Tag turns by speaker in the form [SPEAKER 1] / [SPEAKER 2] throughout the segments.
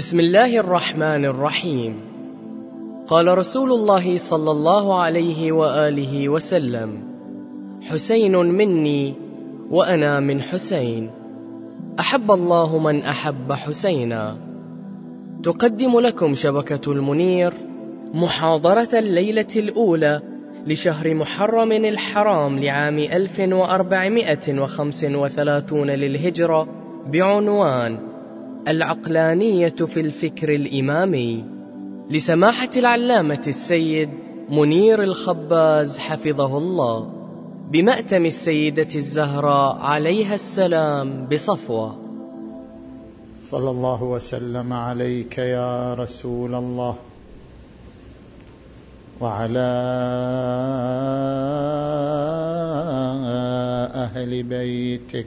[SPEAKER 1] بسم الله الرحمن الرحيم قال رسول الله صلى الله عليه واله وسلم حسين مني وأنا من حسين احب الله من احب حسينا تقدم لكم شبكه المنير محاضره الليلة الاولى لشهر محرم الحرام لعام 1435 للهجره بعنوان العقلانية في الفكر الإمامي لسماحة العلامة السيد منير الخباز حفظه الله بمأتم السيدة الزهراء عليها السلام بصفوة.
[SPEAKER 2] صلى الله وسلم عليك يا رسول الله وعلى أهل بيتك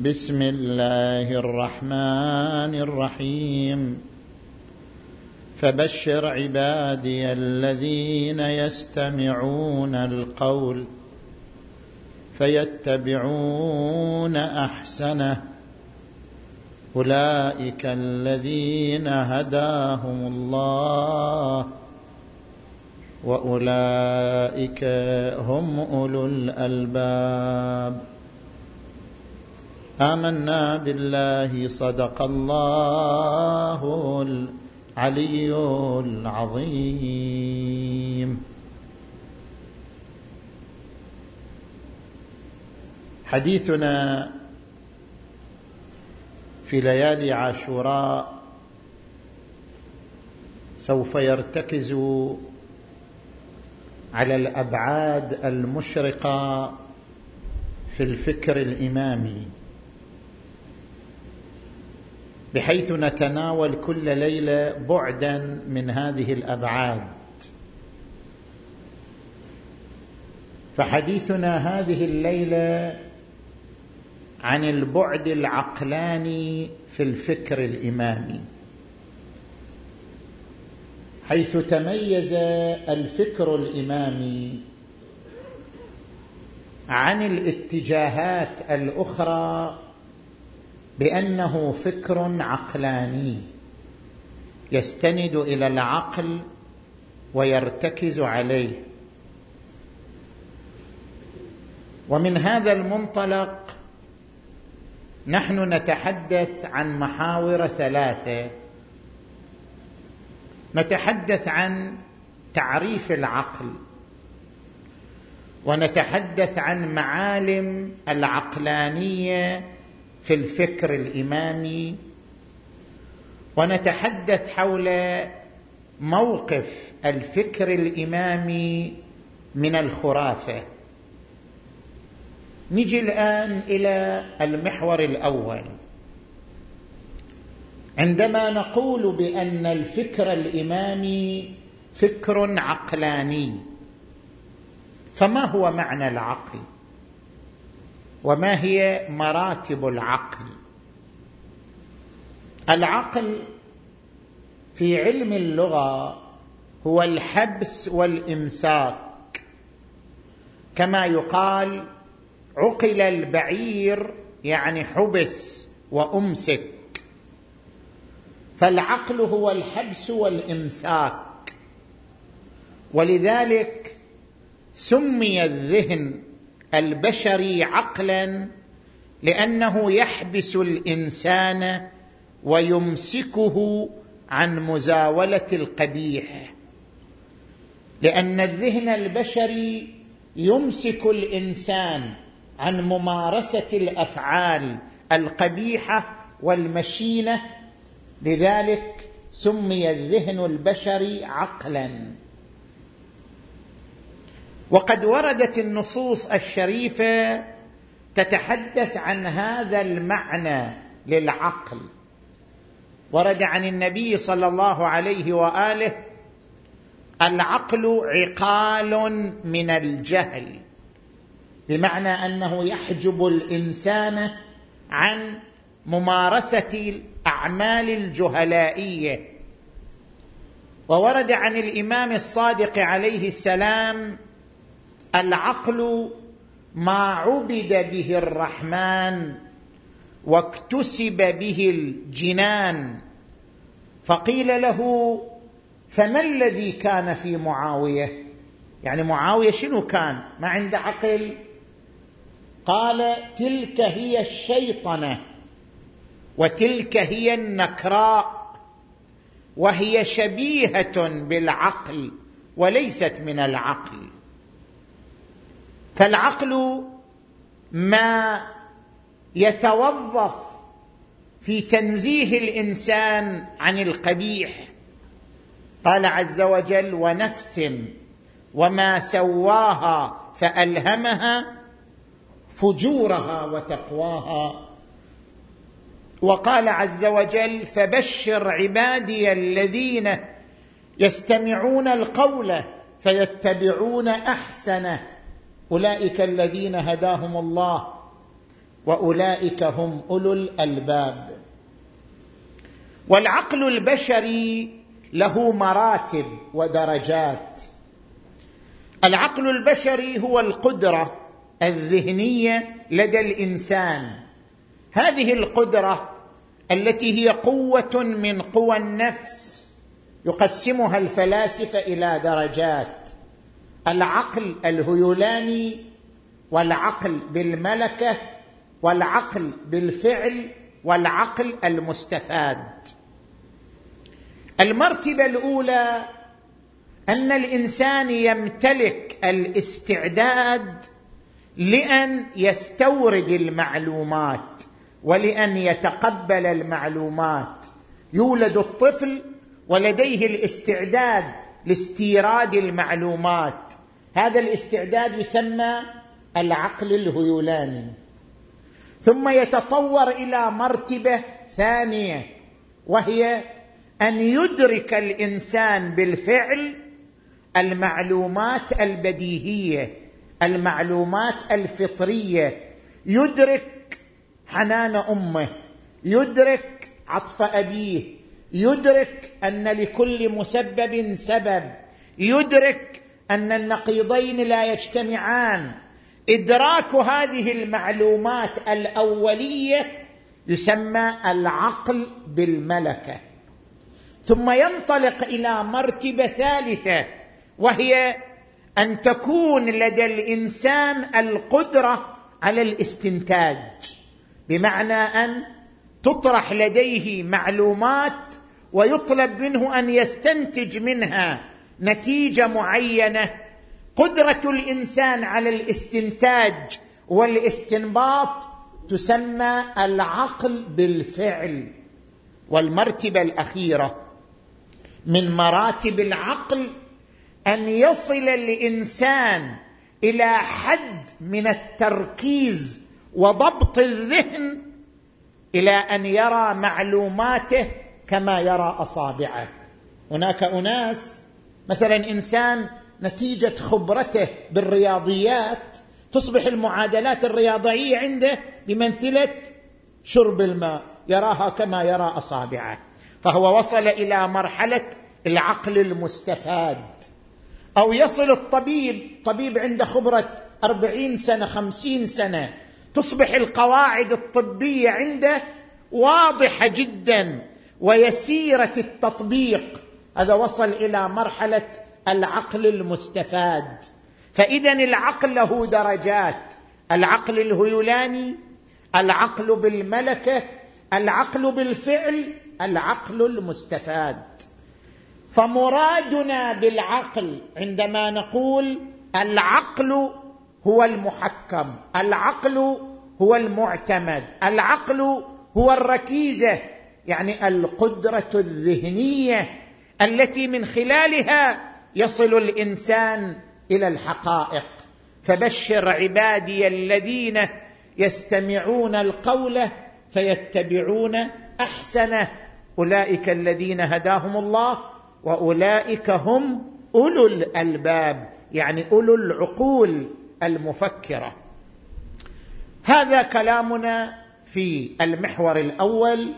[SPEAKER 2] بسم الله الرحمن الرحيم. فبشر عبادي الذين يستمعون القول فيتبعون أحسنه. أولئك الذين هداهم الله وأولئك هم أولو الألباب. آمنا بالله صدق الله العلي العظيم. حديثنا في ليالي عاشوراء سوف يرتكز على الأبعاد المشرقة في الفكر الإمامي. بحيث نتناول كل ليلة بعدا من هذه الأبعاد. فحديثنا هذه الليلة عن البعد العقلاني في الفكر الامامي حيث تميز الفكر الامامي عن الاتجاهات الأخرى بأنه فكر عقلاني يستند إلى العقل ويرتكز عليه. ومن هذا المنطلق نحن نتحدث عن محاور ثلاثة. نتحدث عن تعريف العقل ونتحدث عن معالم العقلانية في الفكر الامامي ونتحدث حول موقف الفكر الإمامي من الخرافة. نجي الآن إلى المحور الأول. عندما نقول بأن الفكر الامامي فكر عقلاني فما هو معنى العقل؟ وما هي مراتب العقل؟ العقل في علم اللغة هو الحبس والإمساك. كما يقال عقل البعير يعني حبس وأمسك. فالعقل هو الحبس والإمساك. ولذلك سمي الذهن البشري عقلا لأنه يحبس الإنسان ويمسكه عن مزاولة القبيح. لأن الذهن البشري يمسك الإنسان عن ممارسة الأفعال القبيحه والمشينة. لذلك سمي الذهن البشري عقلا. وقد وردت النصوص الشريفة تتحدث عن هذا المعنى للعقل. ورد عن النبي صلى الله عليه وآله العقل عقال من الجهل. بمعنى أنه يحجب الإنسان عن ممارسة الأعمال الجهلائية. وورد عن الإمام الصادق عليه السلام العقل ما عبد به الرحمن واكتسب به الجنان. فقيل له فما الذي كان في معاوية؟ يعني معاوية شنو كان؟ ما عنده عقل؟ قال تلك هي الشيطنة وتلك هي النكراء وهي شبيهة بالعقل وليست من العقل. فالعقل ما يتوظف في تنزيه الإنسان عن القبيح. قال عز وجل ونفس وما سواها فألهمها فجورها وتقواها. وقال عز وجل فبشر عبادي الذين يستمعون القول فيتبعون أحسنه أولئك الذين هداهم الله وأولئك هم أولو الألباب. والعقل البشري له مراتب ودرجات. العقل البشري هو القدرة الذهنية لدى الإنسان. هذه القدرة التي هي قوة من قوى النفس يقسمها الفلاسفة إلى درجات. العقل الهيولاني والعقل بالملكة والعقل بالفعل والعقل المستفاد. المرتبة الأولى أن الإنسان يمتلك الاستعداد لأن يستورد المعلومات ولأن يتقبل المعلومات. يولد الطفل ولديه الاستعداد لاستيراد المعلومات. هذا الاستعداد يسمى العقل الهيولاني. ثم يتطور إلى مرتبة ثانية وهي أن يدرك الإنسان بالفعل المعلومات البديهية المعلومات الفطرية. يدرك حنان أمه يدرك عطف أبيه يدرك أن لكل مسبب سبب. يدرك أن النقيضين لا يجتمعان. إدراك هذه المعلومات الأولية يسمى العقل بالملكة. ثم ينطلق إلى مرتبة ثالثة وهي أن تكون لدى الإنسان القدرة على الاستنتاج. بمعنى أن تطرح لديه معلومات ويطلب منه أن يستنتج منها نتيجة معينة. قدرة الإنسان على الاستنتاج والاستنباط تسمى العقل بالفعل والمرتبة الأخيرة. من مراتب العقل أن يصل الإنسان إلى حد من التركيز وضبط الذهن إلى أن يرى معلوماته كما يرى أصابعه. هناك أناس مثلا إنسان نتيجة خبرته بالرياضيات تصبح المعادلات الرياضية عنده بمنثله شرب الماء يراها كما يرى أصابعه. فهو وصل إلى مرحلة العقل المستفاد. أو يصل الطبيب طبيب عنده خبرة أربعين سنة خمسين سنة. تصبح القواعد الطبية عنده واضحة جدا. ويسيرة التطبيق. هذا وصل إلى مرحلة العقل المستفاد. فإذا العقل له درجات. العقل الهيولاني العقل بالملكة العقل بالفعل العقل المستفاد. فمرادنا بالعقل عندما نقول العقل هو المحكم العقل هو المعتمد العقل هو الركيزة. يعني القدرة الذهنية التي من خلالها يصل الإنسان إلى الحقائق. فبشر عبادي الذين يستمعون القول فيتبعون أحسنه. أولئك الذين هداهم الله وأولئك هم أولو الألباب يعني أولو العقول المفكرة. هذا كلامنا في المحور الأول.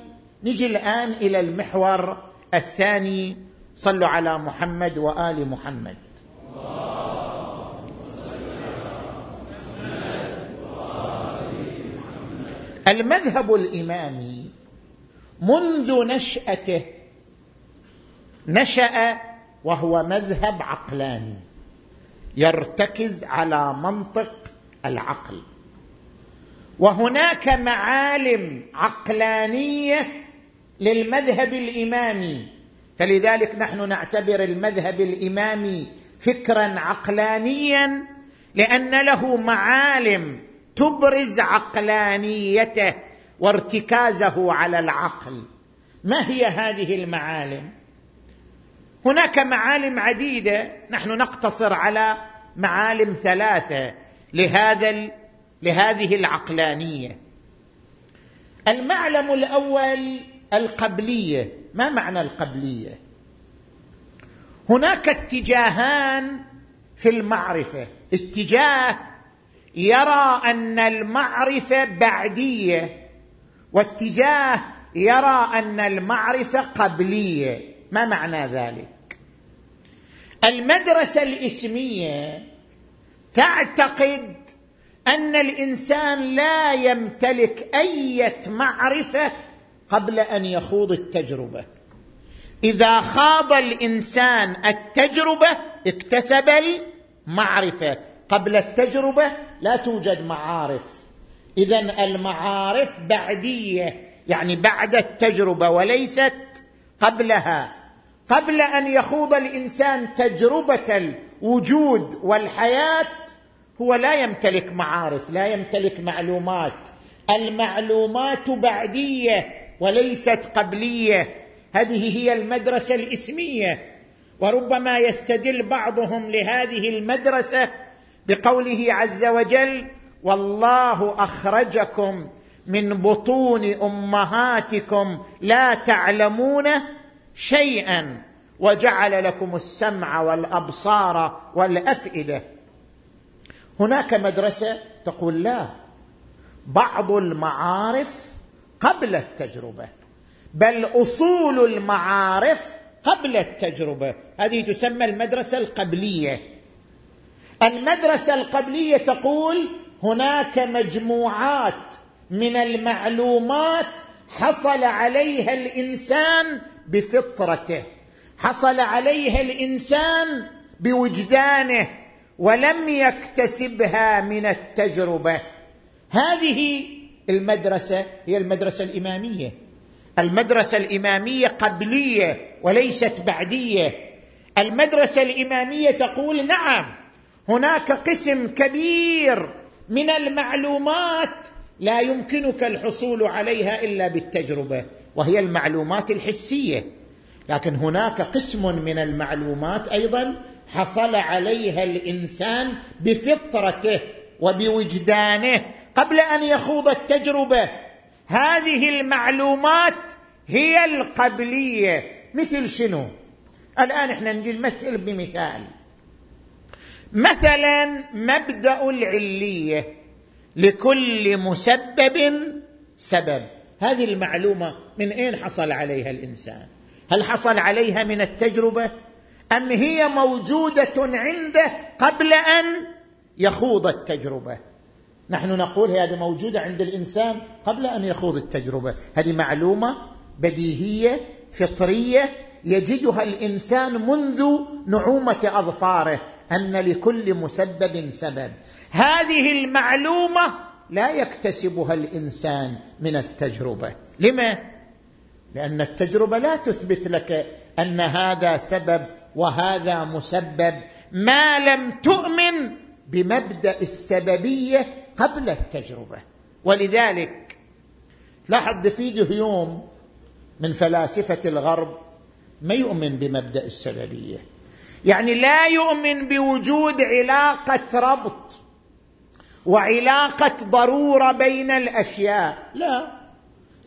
[SPEAKER 2] نجي الآن إلى المحور الثاني. صلوا على محمد وآل محمد. المذهب الإمامي منذ نشأته نشأ وهو مذهب عقلاني يرتكز على منطق العقل. وهناك معالم عقلانية للمذهب الإمامي. فلذلك نحن نعتبر المذهب الإمامي فكرا عقلانيا لأن له معالم تبرز عقلانيته وارتكازه على العقل. ما هي هذه المعالم؟ هناك معالم عديدة نحن نقتصر على معالم ثلاثة لهذا لهذه العقلانية. المعلم الأول القبلية. ما معنى القبلية؟ هناك اتجاهان في المعرفة. اتجاه يرى أن المعرفة بعدية واتجاه يرى أن المعرفة قبلية. ما معنى ذلك؟ المدرسة الإسمية تعتقد أن الإنسان لا يمتلك أي معرفة قبل أن يخوض التجربة. إذا خاض الإنسان التجربة اكتسب المعرفة. قبل التجربة لا توجد معارف. اذا المعارف بعدية يعني بعد التجربة وليست قبلها. قبل أن يخوض الإنسان تجربة الوجود والحياة هو لا يمتلك معارف لا يمتلك معلومات. المعلومات بعدية وليست قبلية. هذه هي المدرسة الإسمية. وربما يستدل بعضهم لهذه المدرسة بقوله عز وجل والله أخرجكم من بطون أمهاتكم لا تعلمون شيئا وجعل لكم السمع والأبصار والأفئدة. هناك مدرسة تقول لا. بعض المعارف قبل التجربة بل أصول المعارف قبل التجربة. هذه تسمى المدرسة القبلية. المدرسة القبلية تقول هناك مجموعات من المعلومات حصل عليها الإنسان بفطرته حصل عليها الإنسان بوجدانه ولم يكتسبها من التجربة. هذه المدرسة هي المدرسة الإمامية. المدرسة الإمامية قبلية وليست بعدية. المدرسة الإمامية تقول نعم هناك قسم كبير من المعلومات لا يمكنك الحصول عليها إلا بالتجربة وهي المعلومات الحسية. لكن هناك قسم من المعلومات أيضا حصل عليها الإنسان بفطرته. وبوجدانه قبل أن يخوض التجربة. هذه المعلومات هي القبلية. مثل شنو؟ الآن إحنا نجي نمثل بمثال. مثلا مبدأ العلية لكل مسبب سبب. هذه المعلومة من أين حصل عليها الإنسان؟ هل حصل عليها من التجربة؟ أم هي موجودة عنده قبل أن يخوض التجربة. نحن نقول هذه موجودة عند الإنسان قبل أن يخوض التجربة. هذه معلومة بديهية فطرية يجدها الإنسان منذ نعومة أظفاره أن لكل مسبب سبب. هذه المعلومة لا يكتسبها الإنسان من التجربة. لما؟ لأن التجربة لا تثبت لك أن هذا سبب وهذا مسبب. ما لم تؤمن بمبدأ السببية قبل التجربة. ولذلك لاحظ دفيد هيوم من فلاسفة الغرب ما يؤمن بمبدأ السببية. يعني لا يؤمن بوجود علاقة ربط وعلاقة ضرورة بين الأشياء. لا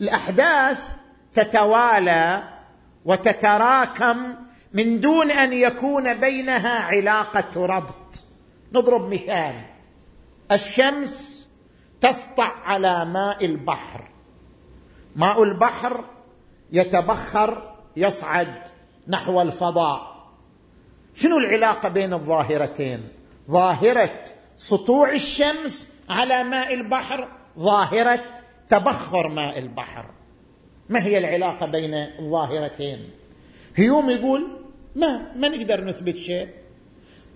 [SPEAKER 2] الأحداث تتوالى وتتراكم من دون أن يكون بينها علاقة ربط. نضرب مثال. الشمس تسطع على ماء البحر. ماء البحر يتبخر يصعد نحو الفضاء. شنو العلاقة بين الظاهرتين؟ ظاهرة سطوع الشمس على ماء البحر ظاهرة تبخر ماء البحر. ما هي العلاقة بين الظاهرتين؟ هيوم يقول ما ما نقدر نثبت شيء.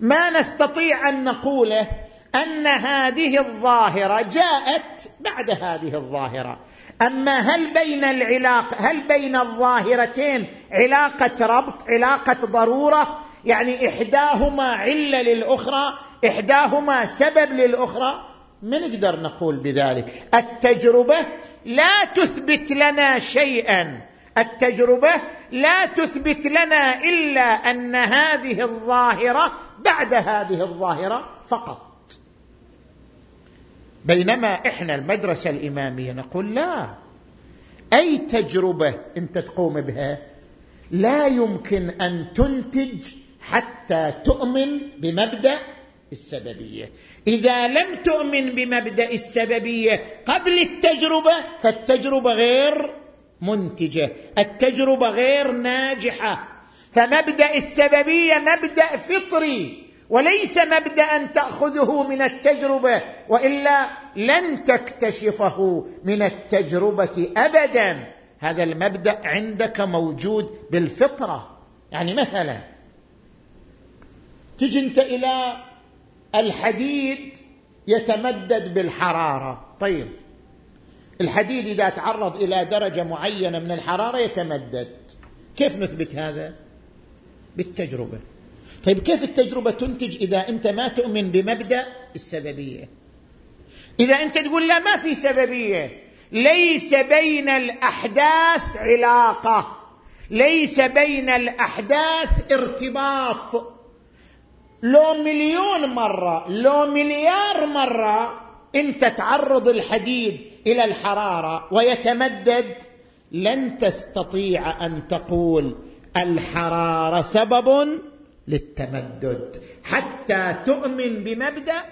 [SPEAKER 2] ما نستطيع أن نقوله أن هذه الظاهرة جاءت بعد هذه الظاهرة. أما هل بين العلاقه هل بين الظاهرتين علاقة ربط علاقة ضرورة؟ يعني إحداهما علة للأخرى إحداهما سبب للأخرى؟ ما نقدر نقول بذلك؟ التجربة لا تثبت لنا شيئا. التجربة لا تثبت لنا إلا أن هذه الظاهرة بعد هذه الظاهرة فقط. بينما إحنا المدرسة الإمامية نقول لا. أي تجربة أنت تقوم بها؟ لا يمكن أن تنتج حتى تؤمن بمبدأ السببية. إذا لم تؤمن بمبدأ السببية قبل التجربة فالتجربة غير منتجة. التجربة غير ناجحة. فمبدأ السببية مبدأ فطري وليس مبدأ تأخذه من التجربة وإلا لن تكتشفه من التجربة ابدا. هذا المبدأ عندك موجود بالفطرة. يعني مثلا تجي أنت إلى الحديد يتمدد بالحرارة. طيب الحديد إذا تعرض إلى درجة معينة من الحرارة يتمدد. كيف نثبت هذا؟ بالتجربة. طيب كيف التجربة تنتج إذا أنت ما تؤمن بمبدأ السببية؟ إذا أنت تقول لا ما في سببية. ليس بين الأحداث علاقة. ليس بين الأحداث ارتباط. لو مليون مرة لو مليار مرة أنت تعرض الحديد إلى الحرارة ويتمدد لن تستطيع أن تقول الحرارة سبب للتمدد. حتى تؤمن بمبدأ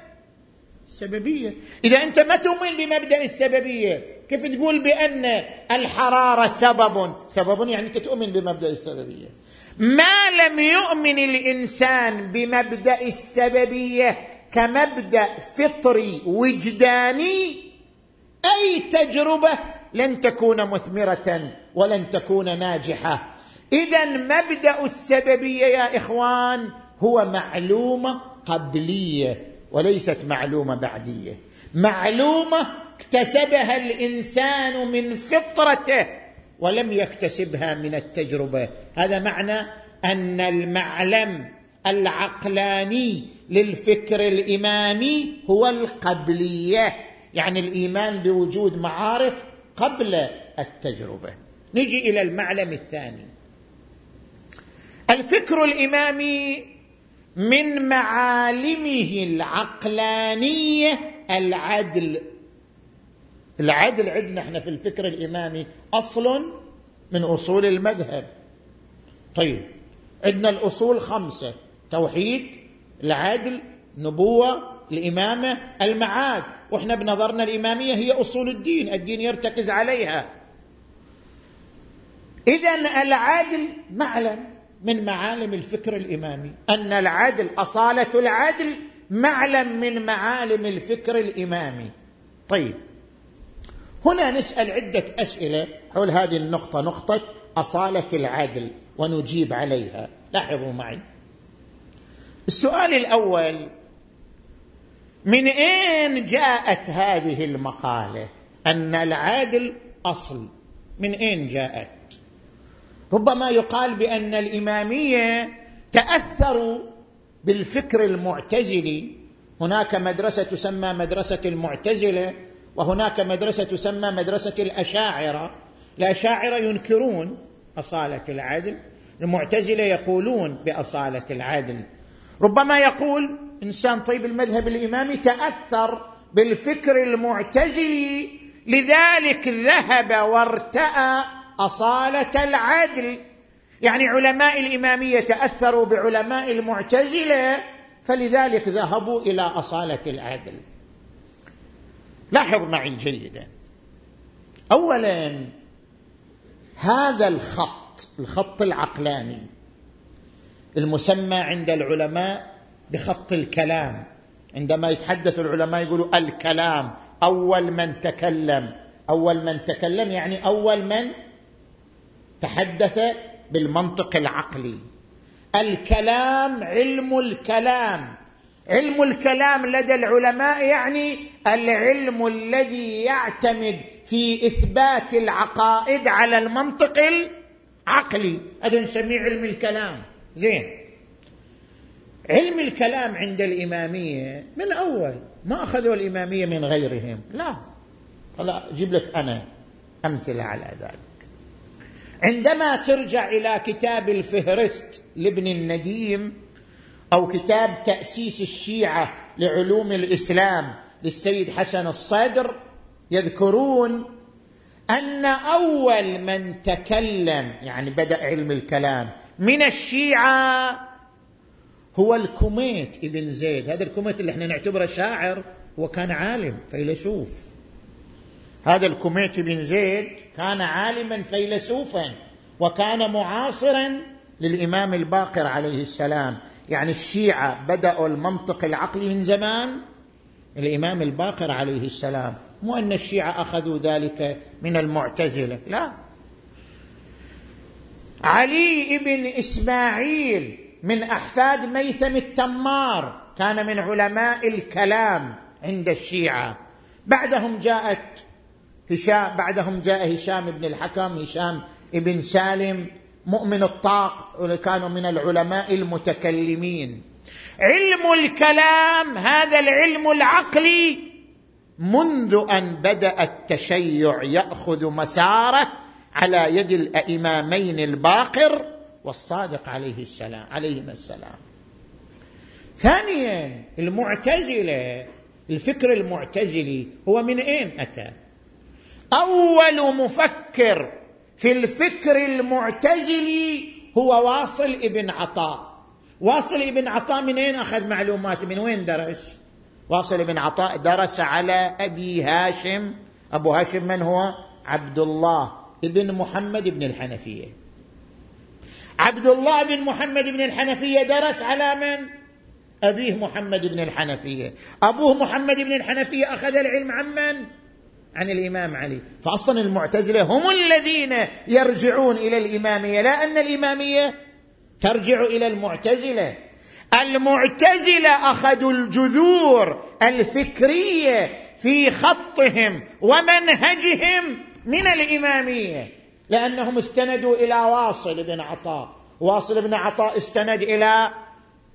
[SPEAKER 2] السببية. إذا أنت ما تؤمن بمبدأ السببية كيف تقول بأن الحرارة سبب؟ سبب يعني أنت تؤمن بمبدأ السببية. ما لم يؤمن الإنسان بمبدأ السببية كمبدأ فطري وجداني أي تجربة لن تكون مثمرة ولن تكون ناجحة. اذا مبدأ السببية يا إخوان هو معلومة قبلية وليست معلومة بعدية. معلومة اكتسبها الإنسان من فطرته ولم يكتسبها من التجربة. هذا معنى أن المعلم العقلاني للفكر الإمامي هو القبلية يعني الإيمان بوجود معارف قبل التجربة. نجي إلى المعلم الثاني. الفكر الامامي من معالمه العقلانية العدل. العدل عندنا إحنا في الفكر الإمامي أصل من أصول المذهب. طيب عندنا الأصول خمسة توحيد العدل نبوة الإمامة المعاد. وإحنا بنظرنا الإمامية هي أصول الدين الدين يرتكز عليها. اذا العدل معلم. من معالم الفكر الإمامي. أن العدل أصالة العدل معلم من معالم الفكر الإمامي. طيب هنا نسأل عدة أسئلة حول هذه النقطة نقطة أصالة العدل ونجيب عليها. لاحظوا معي. السؤال الأول من أين جاءت هذه المقالة؟ أن العدل أصل. من أين جاءت؟ ربما يقال بأن الإمامية تأثروا بالفكر المعتزلي. هناك مدرسة تسمى مدرسة المعتزلة وهناك مدرسة تسمى مدرسة الأشاعرة. الأشاعرة ينكرون أصالة العدل المعتزلة يقولون بأصالة العدل. ربما يقول إنسان طيب المذهب الإمامي تأثر بالفكر المعتزلي لذلك ذهب وارتأى أصالة العدل. يعني علماء الإمامية تأثروا بعلماء المعتزلة فلذلك ذهبوا إلى أصالة العدل. لاحظ معي جيدا. اولا هذا الخط الخط العقلاني المسمى عند العلماء بخط الكلام. عندما يتحدث العلماء يقولوا الكلام أول من تكلم. أول من تكلم يعني أول من تحدث بالمنطق العقلي. الكلام علم الكلام. علم الكلام لدى العلماء يعني العلم الذي يعتمد في إثبات العقائد على المنطق العقلي. هذا نسميه علم الكلام. زين. علم الكلام عند الإمامية من اول ما أخذوا الإمامية من غيرهم. لا. لا أجيب لك أنا أمثلة على ذلك. عندما ترجع إلى كتاب الفهرست لابن النديم أو كتاب تأسيس الشيعة لعلوم الإسلام للسيد حسن الصدر يذكرون أن أول من تكلم يعني بدأ علم الكلام من الشيعة هو الكميت ابن زيد. هذا الكميت اللي إحنا نعتبره شاعر هو كان عالم فيلسوف. هذا الكميت بن زيد كان عالما فيلسوفا وكان معاصرا للإمام الباقر عليه السلام. يعني الشيعة بدأوا المنطق العقلي من زمان الإمام الباقر عليه السلام. مو أن الشيعة أخذوا ذلك من المعتزلة لا. علي بن إسماعيل من أحفاد ميثم التمار كان من علماء الكلام عند الشيعة. بعدهم جاءت هشام بعدهم جاء هشام بن الحكم هشام بن سالم مؤمن الطاق كانوا من العلماء المتكلمين. علم الكلام هذا العلم العقلي. منذ أن بدأ التشيع يأخذ مساره على يد الامامين الباقر والصادق عليه السلام عليهما السلام. ثانيا المعتزلة الفكر المعتزلي هو من أين أتى؟ أول مفكر في الفكر المعتزلي هو واصل ابن عطاء واصل ابن عطاء من اين أخذ معلومات؟ من وين درس؟ واصل ابن عطاء درس على أبي هاشم. أبو هاشم من هو؟ عبد الله ابن محمد بن الحنفية. عبد الله بن محمد بن الحنفية درس على من؟ أبيه محمد بن الحنفية. أبوه محمد بن الحنفية أخذ العلم عن من عن الإمام علي. فاصلا المعتزلة هم الذين يرجعون إلى الإمامية لا أن الإمامية ترجع إلى المعتزلة. المعتزلة أخذوا الجذور الفكرية في خطهم ومنهجهم من الإمامية لأنهم استندوا إلى واصل بن عطاء. واصل بن عطاء استند إلى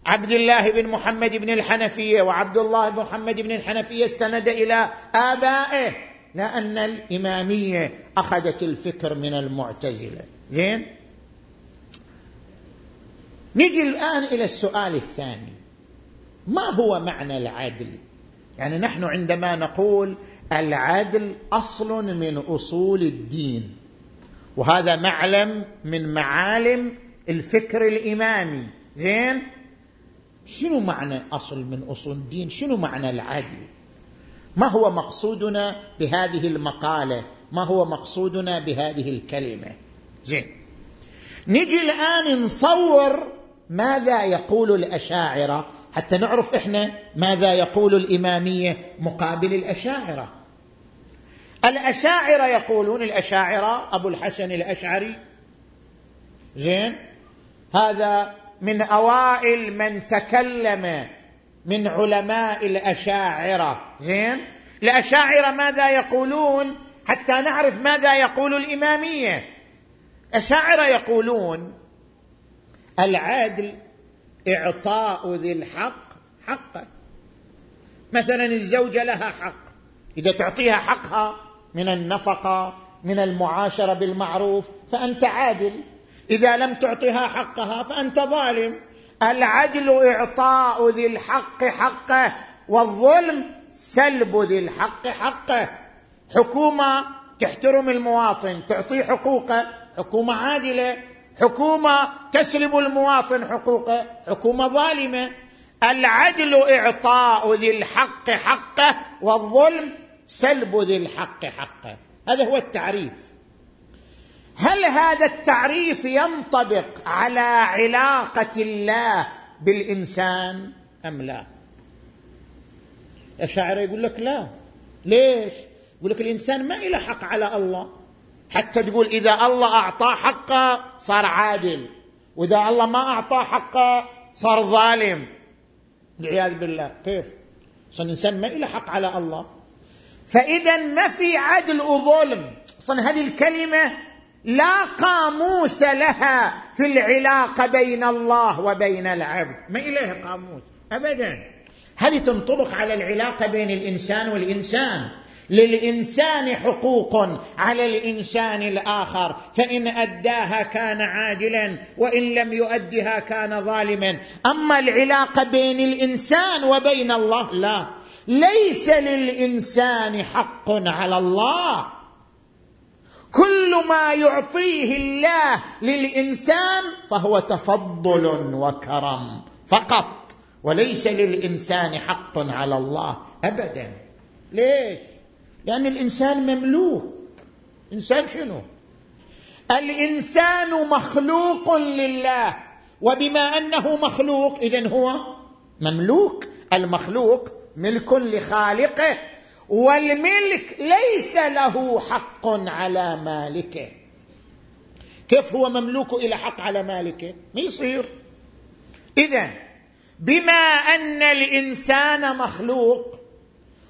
[SPEAKER 2] عبد الله بن محمد بن الحنفية وعبد الله بن محمد بن الحنفية استند إلى آبائه. لأن الإمامية أخذت الفكر من المعتزلة. زين؟ نجي الآن إلى السؤال الثاني. ما هو معنى العدل؟ يعني نحن عندما نقول العدل أصل من أصول الدين وهذا معلم من معالم الفكر الإمامي. زين؟ شنو معنى أصل من أصول الدين؟ شنو معنى العدل؟ ما هو مقصودنا بهذه المقالة؟ ما هو مقصودنا بهذه الكلمة؟ زين. نجي الآن نصور ماذا يقول الأشاعرة حتى نعرف إحنا ماذا يقول الإمامية مقابل الأشاعرة. الأشاعرة يقولون الأشاعرة أبو الحسن الأشعري زين هذا من أوائل من تكلم من علماء الأشاعرة. زين؟ الأشاعرة ماذا يقولون حتى نعرف ماذا يقول الإمامية؟ الاشاعره يقولون العدل إعطاء ذي الحق حقه مثلا الزوجة لها حق. إذا تعطيها حقها من النفقة من المعاشرة بالمعروف فأنت عادل. إذا لم تعطها حقها فأنت ظالم. العدل إعطاء ذي الحق حقه والظلم سلب ذي الحق حقه. حكومة تحترم المواطن تعطيه حقوقه حكومة عادلة. حكومة تسلب المواطن حقوقه حكومة ظالمة. العدل إعطاء ذي الحق حقه والظلم سلب ذي الحق حقه. هذا هو التعريف. هل هذا التعريف ينطبق على علاقة الله بالإنسان أم لا؟ الشاعر يقول لك لا. ليش؟ يقول لك الإنسان ما له حق على الله. حتى تقول إذا الله اعطاه حقه صار عادل. وإذا الله ما اعطاه حقه صار ظالم. والعياذ بالله. كيف؟ أصلا الإنسان ما له حق على الله. فإذا ما في عدل وظلم. أصلا هذه الكلمة لا قاموس لها في العلاقة بين الله وبين العبد. ما إليها قاموس؟ ابدا. هل تنطبق على العلاقة بين الإنسان والإنسان؟ للإنسان حقوق على الإنسان الآخر فإن أداها كان عادلا وإن لم يؤدها كان ظالما. أما العلاقة بين الإنسان وبين الله لا. ليس للإنسان حق على الله كل ما يعطيه الله للإنسان فهو تفضل وكرم فقط. وليس للإنسان حق على الله ابدا. ليش؟ لأن الإنسان مملوك. إنسان شنو؟ الإنسان مخلوق لله. وبما أنه مخلوق اذا هو مملوك. المخلوق ملك لخالقه. والملك ليس له حق على مالكه. كيف هو مملوك إلى حق على مالكه؟ ما يصير. اذا بما أن الإنسان مخلوق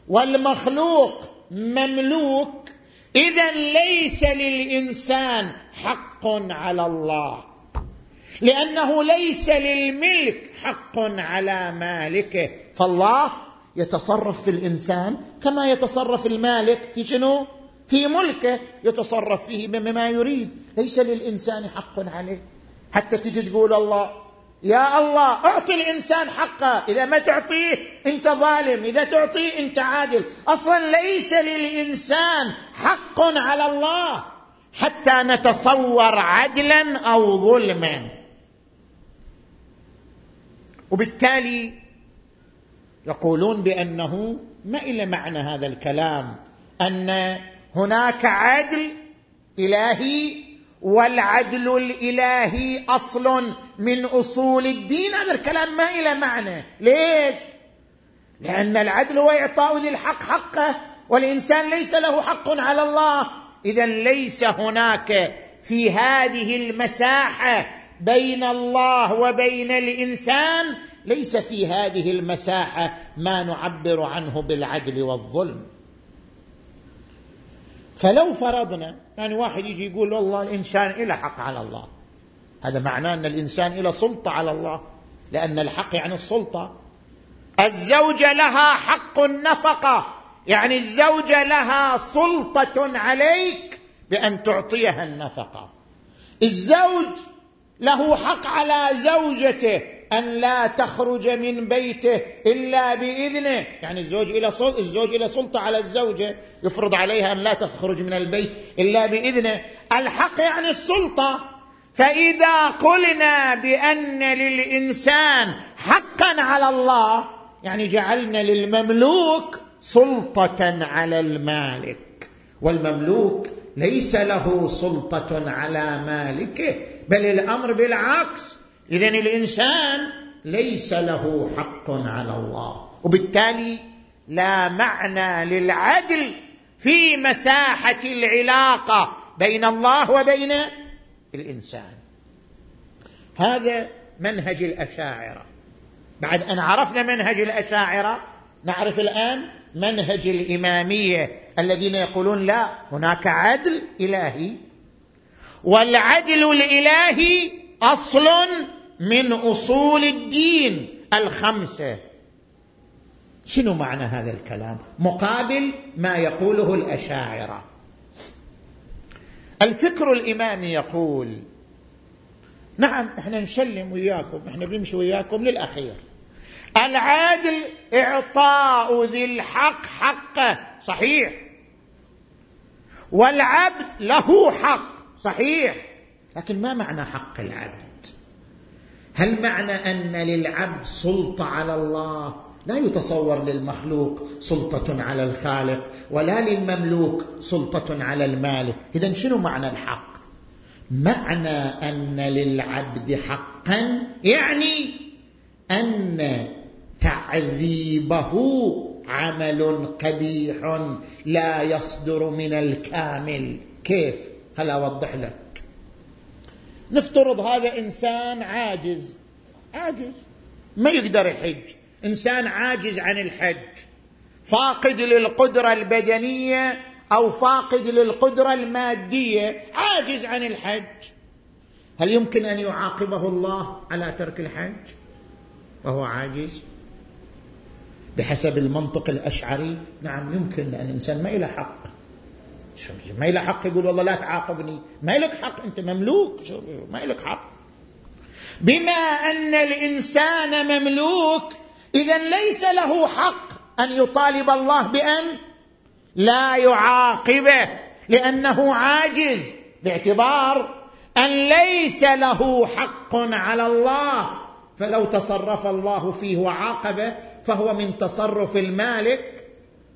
[SPEAKER 2] والمخلوق مملوك اذا ليس للإنسان حق على الله. لأنه ليس للملك حق على مالكه. فالله يتصرف في الإنسان كما يتصرف المالك في شنو؟ في ملكه يتصرف فيه بما يريد. ليس للإنسان حق عليه. حتى تجي تقول الله يا الله أعطي الإنسان حقه. إذا ما تعطيه أنت ظالم إذا تعطيه أنت عادل. أصلا ليس للإنسان حق على الله حتى نتصور عدلا أو ظلما. وبالتالي يقولون بأنه ما إلى معنى هذا الكلام أن هناك عدل إلهي والعدل الإلهي أصل من أصول الدين. هذا الكلام ما إلى معنى. ليش؟ لأن العدل هو إعطاء ذي الحق حقه والإنسان ليس له حق على الله. اذا ليس هناك في هذه المساحة بين الله وبين الإنسان ليس في هذه المساحة ما نعبر عنه بالعدل والظلم. فلو فرضنا يعني واحد يجي يقول والله الإنسان إلى حق على الله. هذا معناه أن الإنسان إلى سلطة على الله لأن الحق يعني السلطة. الزوجه لها حق النفقة يعني الزوجه لها سلطة عليك بأن تعطيها النفقة. الزوج له حق على زوجته أن لا تخرج من بيته إلا بإذنه. يعني الزوج سلطة الزوج إلى سلطة على الزوجة يفرض عليها أن لا تخرج من البيت إلا بإذنه. الحق يعني السلطة. فإذا قلنا بأن للإنسان حقا على الله يعني جعلنا للمملوك سلطة على المالك. والمملوك ليس له سلطة على مالكه بل الأمر بالعكس. اذا الإنسان ليس له حق على الله. وبالتالي لا معنى للعدل في مساحة العلاقة بين الله وبين الإنسان. هذا منهج الأشاعرة. بعد أن عرفنا منهج الأشاعرة نعرف الآن منهج الإمامية الذين يقولون لا هناك عدل إلهي والعدل الإلهي أصل من أصول الدين الخمسة. شنو معنى هذا الكلام؟ مقابل ما يقوله الأشاعرة. الفكر الامامي يقول نعم إحنا نسلم وياكم إحنا بنمشي وياكم للأخير. العادل إعطاء ذي الحق حقه صحيح. والعبد له حق صحيح. لكن ما معنى حق العبد؟ هل معنى أن للعبد سلطة على الله؟ لا يتصور للمخلوق سلطة على الخالق ولا للمملوك سلطة على المالك. اذا شنو معنى الحق؟ معنى أن للعبد حقا يعني أن تعذيبه عمل قبيح لا يصدر من الكامل. كيف؟ هل أوضح لك. نفترض هذا إنسان عاجز. عاجز. ما يقدر يحج. إنسان عاجز عن الحج. فاقد للقدرة البدنية أو فاقد للقدرة المادية. عاجز عن الحج. هل يمكن أن يعاقبه الله على ترك الحج؟ وهو عاجز؟ بحسب المنطق الأشعري نعم يمكن لأن الإنسان ما له حق. ما له حق يقول والله لا تعاقبني. ما لك حق. أنت مملوك. ما لك حق. بما أن الإنسان مملوك اذا ليس له حق أن يطالب الله بأن لا يعاقبه لأنه عاجز باعتبار أن ليس له حق على الله. فلو تصرف الله فيه وعاقبه فهو من تصرف المالك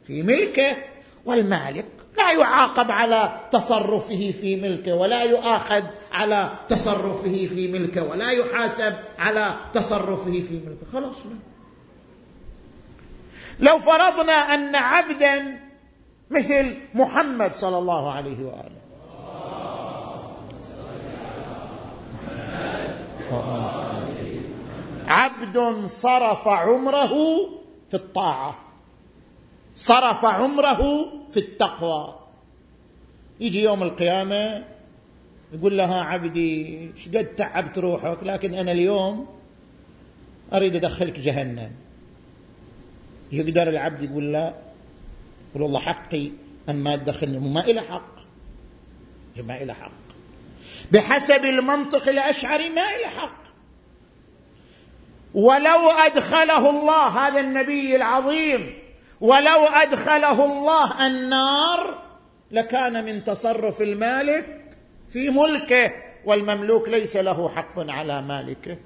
[SPEAKER 2] في ملكه. والمالك لا يعاقب على تصرفه في ملكه ولا يؤاخذ على تصرفه في ملكه ولا يحاسب على تصرفه في ملكه. خلاص لو فرضنا أن عبدا مثل محمد صلى الله عليه وآله. عبد صرف عمره في الطاعة. صرف عمره في التقوى. يجي يوم القيامة يقول لها عبدي قد تعبت روحك؟ لكن أنا اليوم أريد أدخلك جهنم. يقدر العبد يقول لا. يقول والله حقي أن ما تدخلني ما له حق. ما له حق. بحسب المنطق الأشعري ما له حق. ولو أدخله الله هذا النبي العظيم ولو أدخله الله النار لكان من تصرف المالك في ملكه والمملوك ليس له حق على مالكه.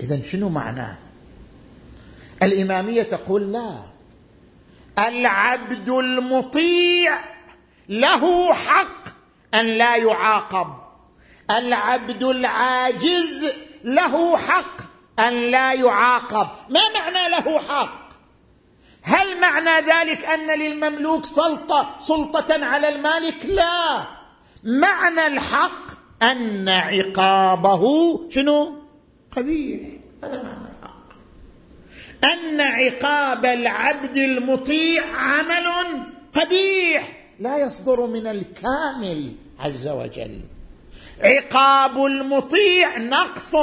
[SPEAKER 2] اذا شنو معناه؟ الإمامية تقول لا. العبد المطيع له حق أن لا يعاقب. العبد العاجز له حق أن لا يعاقب. ما معنى له حق؟ هل معنى ذلك أن للمملوك سلطة سلطة على المالك؟ لا. معنى الحق أن عقابه شنو؟ قبيح. هذا معنى الحق. أن عقاب العبد المطيع عمل قبيح. لا يصدر من الكامل عز وجل. عقاب المطيع نقص.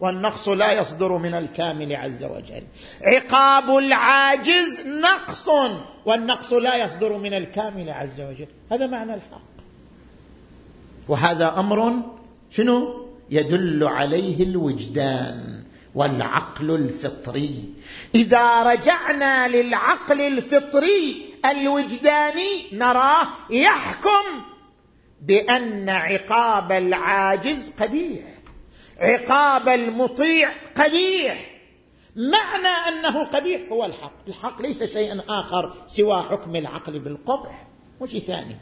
[SPEAKER 2] والنقص لا يصدر من الكامل عز وجل. عقاب العاجز نقص والنقص لا يصدر من الكامل عز وجل. هذا معنى الحق. وهذا أمر شنو؟ يدل عليه الوجدان والعقل الفطري. إذا رجعنا للعقل الفطري الوجداني نراه يحكم بأن عقاب العاجز قبيح. عقاب المطيع قبيح. معنى أنه قبيح هو الحق. الحق ليس شيئا آخر سوى حكم العقل بالقبح. مش ثاني.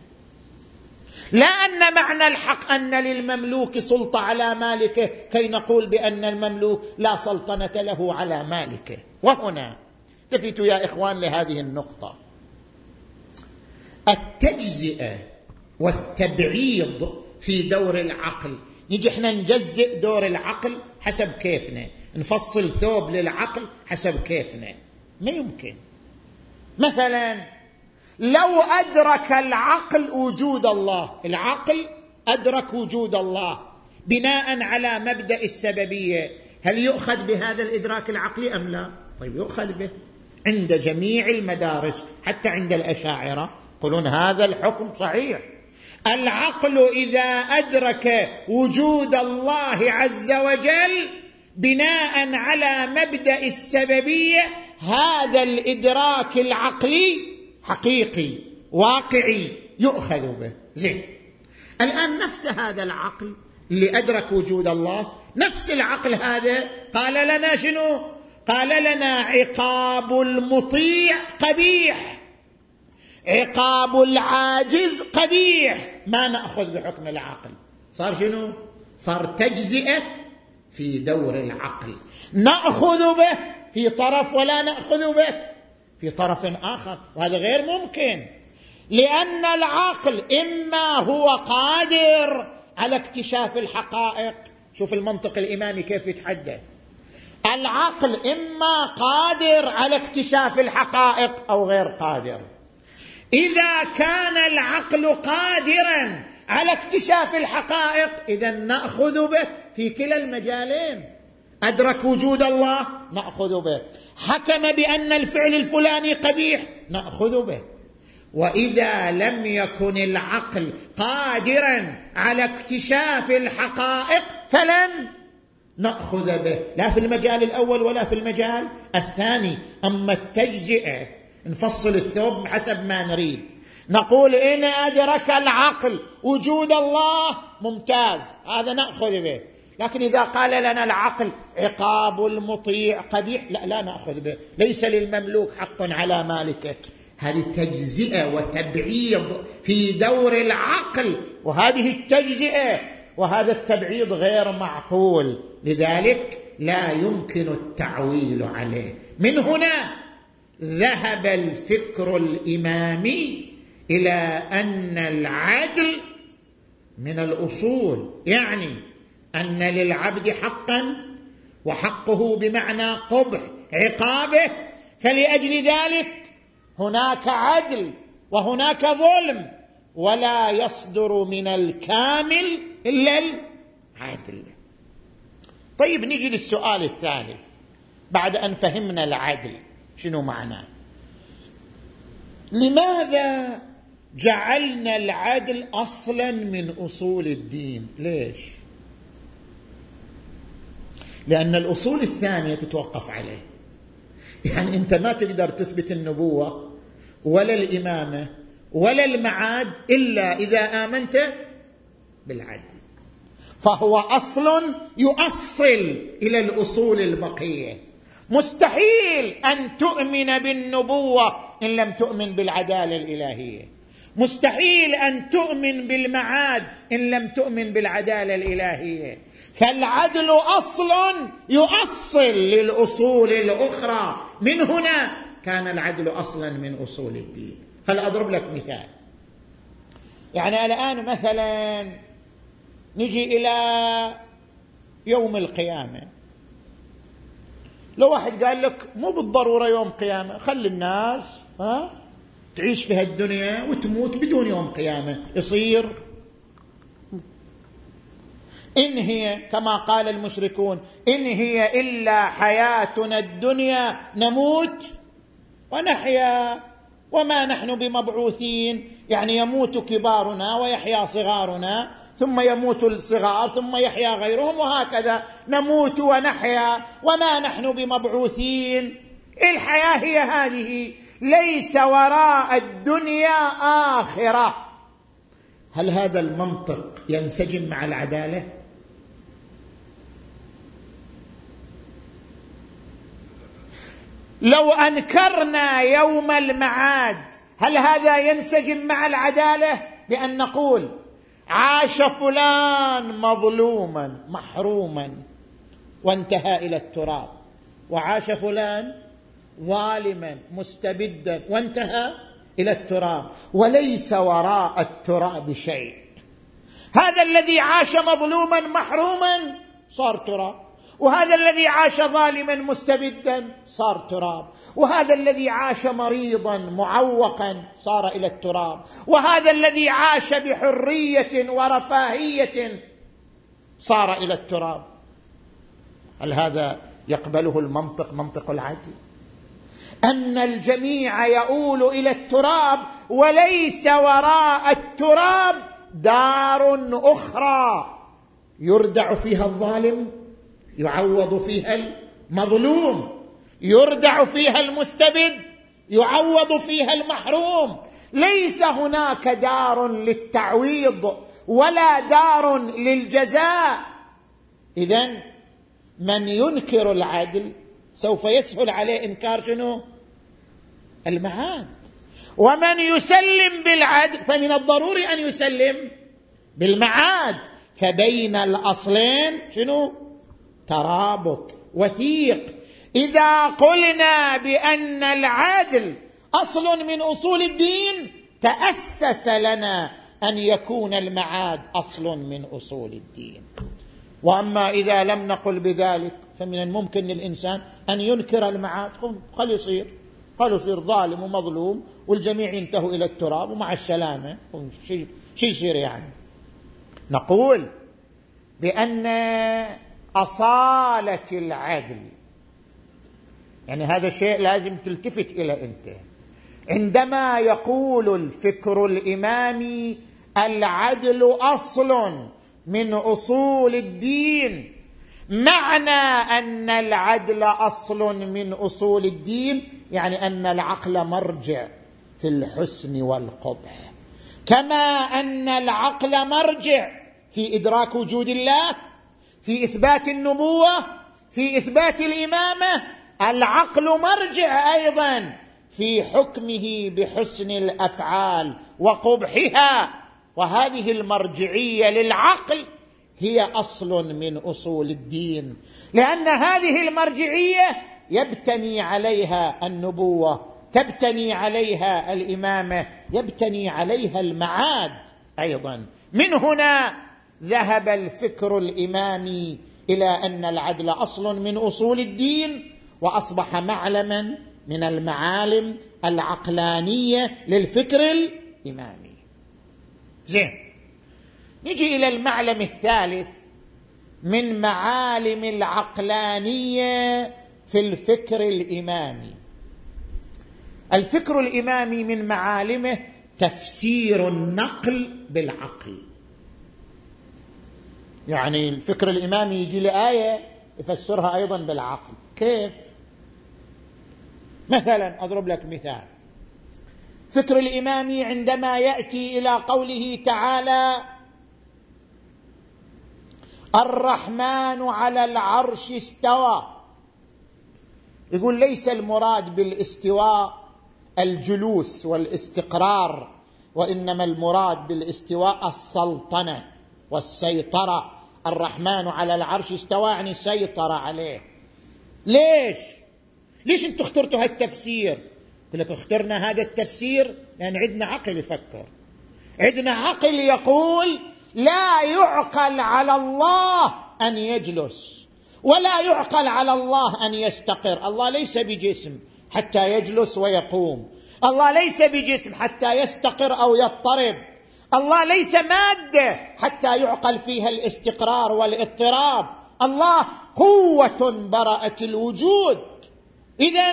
[SPEAKER 2] لا أن معنى الحق أن للمملوك سلطة على مالكه كي نقول بأن المملوك لا سلطنة له على مالكه. وهنا التفتوا يا إخوان لهذه النقطة. التجزئة والتبعيض في دور العقل نجي إحنا نجزئ دور العقل حسب كيفنا. نفصل ثوب للعقل حسب كيفنا. ما يمكن. مثلا لو أدرك العقل وجود الله العقل أدرك وجود الله بناء على مبدأ السببية هل يؤخذ بهذا الإدراك العقلي أم لا؟ طيب يؤخذ به. عند جميع المدارس حتى عند الأشاعرة يقولون هذا الحكم صحيح. العقل إذا أدرك وجود الله عز وجل بناء على مبدأ السببية هذا الإدراك العقلي حقيقي واقعي يؤخذ به. زين. الآن نفس هذا العقل اللي ادرك وجود الله. نفس العقل هذا قال لنا شنو؟ قال لنا عقاب المطيع قبيح. عقاب العاجز قبيح. ما نأخذ بحكم العقل. صار شنو؟ صار تجزئة في دور العقل. نأخذ به في طرف ولا نأخذ به في طرف آخر. وهذا غير ممكن. لأن العقل إما هو قادر على اكتشاف الحقائق. شوف المنطق الإمامي كيف يتحدث. العقل إما قادر على اكتشاف الحقائق أو غير قادر. إذا كان العقل قادرا على اكتشاف الحقائق اذا نأخذ به في كلا المجالين. أدرك وجود الله؟ نأخذ به. حكم بأن الفعل الفلاني قبيح؟ نأخذ به. وإذا لم يكن العقل قادرا على اكتشاف الحقائق فلن نأخذ به. لا في المجال الأول ولا في المجال الثاني. أما التجزئة نفصل الثوب حسب ما نريد. نقول إن أدرك العقل وجود الله ممتاز. هذا نأخذ به. لكن إذا قال لنا العقل عقاب المطيع قبيح لا لا نأخذ به. ليس للمملوك حق على مالكه. هذه تجزئه وتبعيض في دور العقل وهذه التجزئة وهذا التبعيض غير معقول. لذلك لا يمكن التعويل عليه. من هنا ذهب الفكر الإمامي إلى أن العدل من الأصول يعني أن للعبد حقا وحقه بمعنى قبح عقابه. فلأجل ذلك هناك عدل وهناك ظلم ولا يصدر من الكامل إلا العدل. طيب نجي للسؤال الثالث. بعد أن فهمنا العدل شنو معناه؟ لماذا جعلنا العدل أصلا من أصول الدين؟ ليش؟ لأن الأصول الثانية تتوقف عليه. يعني أنت ما تقدر تثبت النبوة ولا الإمامة ولا المعاد إلا إذا آمنت بالعدل. فهو اصل يؤصل إلى الأصول البقية. مستحيل أن تؤمن بالنبوة إن لم تؤمن بالعدالة الإلهية. مستحيل أن تؤمن بالمعاد إن لم تؤمن بالعدالة الإلهية. فالعدل أصل يؤصل للأصول الأخرى. من هنا كان العدل أصلا من أصول الدين. خل أضرب لك مثال؟ يعني الآن مثلا نجي إلى يوم القيامة. لو واحد قال لك مو بالضرورة يوم قيامة خلي الناس ها تعيش في هالدنيا وتموت بدون يوم قيامة. يصير. إن هي كما قال المشركون إن هي إلا حياتنا الدنيا نموت ونحيا. وما نحن بمبعوثين يعني يموت كبارنا ويحيا صغارنا. ثم يموت الصغار ثم يحيا غيرهم وهكذا. نموت ونحيا وما نحن بمبعوثين. الحياة هي هذه. ليس وراء الدنيا آخرة. هل هذا المنطق ينسجم مع العدالة؟ لو أنكرنا يوم المعاد هل هذا ينسجم مع العدالة؟ بان نقول عاش فلان مظلوما محروما وانتهى إلى التراب. وعاش فلان ظالما مستبدا وانتهى إلى التراب. وليس وراء التراب شيء. هذا الذي عاش مظلوما محروما صار تراب. وهذا الذي عاش ظالما مستبدا صار تراب. وهذا الذي عاش مريضا معوقا صار إلى التراب. وهذا الذي عاش بحرية ورفاهية صار إلى التراب. هل هذا يقبله المنطق منطق العدل؟ أن الجميع يؤول إلى التراب وليس وراء التراب دار أخرى يردع فيها الظالم؟ يعوض فيها المظلوم يردع فيها المستبد يعوض فيها المحروم. ليس هناك دار للتعويض ولا دار للجزاء. اذا من ينكر العدل سوف يسهل عليه إنكار شنو؟ المعاد. ومن يسلم بالعدل فمن الضروري أن يسلم بالمعاد. فبين الأصلين شنو؟ ترابط وثيق. إذا قلنا بأن العدل أصل من أصول الدين تأسس لنا أن يكون المعاد أصل من أصول الدين. وأما إذا لم نقل بذلك فمن الممكن للإنسان أن ينكر المعاد. خل يصير. خل يصير ظالم ومظلوم والجميع ينتهوا إلى التراب ومع السلامة. شي يصير يعني. نقول بأن أصالة العدل. يعني هذا شيء لازم تلتفت إلى أنت. عندما يقول الفكر الإمامي العدل أصل من أصول الدين معنى أن العدل أصل من أصول الدين يعني أن العقل مرجع في الحسن والقبح. كما أن العقل مرجع في إدراك وجود الله في إثبات النبوة في إثبات الإمامة العقل مرجع أيضا في حكمه بحسن الأفعال وقبحها. وهذه المرجعية للعقل هي أصل من أصول الدين. لأن هذه المرجعية يبتني عليها النبوة تبتني عليها الإمامة يبتني عليها المعاد أيضا. من هنا ذهب الفكر الإمامي إلى أن العدل أصل من أصول الدين وأصبح معلما من المعالم العقلانية للفكر الإمامي. زين نجي إلى المعلم الثالث من معالم العقلانية في الفكر الإمامي. الفكر الإمامي من معالمه تفسير النقل بالعقل. يعني الفكر الإمامي يجي لايه يفسرها أيضا بالعقل. كيف؟ مثلا أضرب لك مثال. فكر الإمامي عندما يأتي إلى قوله تعالى الرحمن على العرش استوى. يقول ليس المراد بالاستواء الجلوس والاستقرار وإنما المراد بالاستواء السلطنة والسيطرة. الرحمن على العرش استوى يعني سيطر عليه. ليش؟ ليش أنتم اخترتوا هالتفسير؟ يقول لك اخترنا هذا التفسير لأن عندنا عقل يفكر. عندنا عقل يقول لا يعقل على الله أن يجلس ولا يعقل على الله أن يستقر. الله ليس بجسم حتى يجلس ويقوم. الله ليس بجسم حتى يستقر أو يضطرب. الله ليس ماده حتى يعقل فيها الاستقرار والاضطراب. الله قوة برأت الوجود. اذا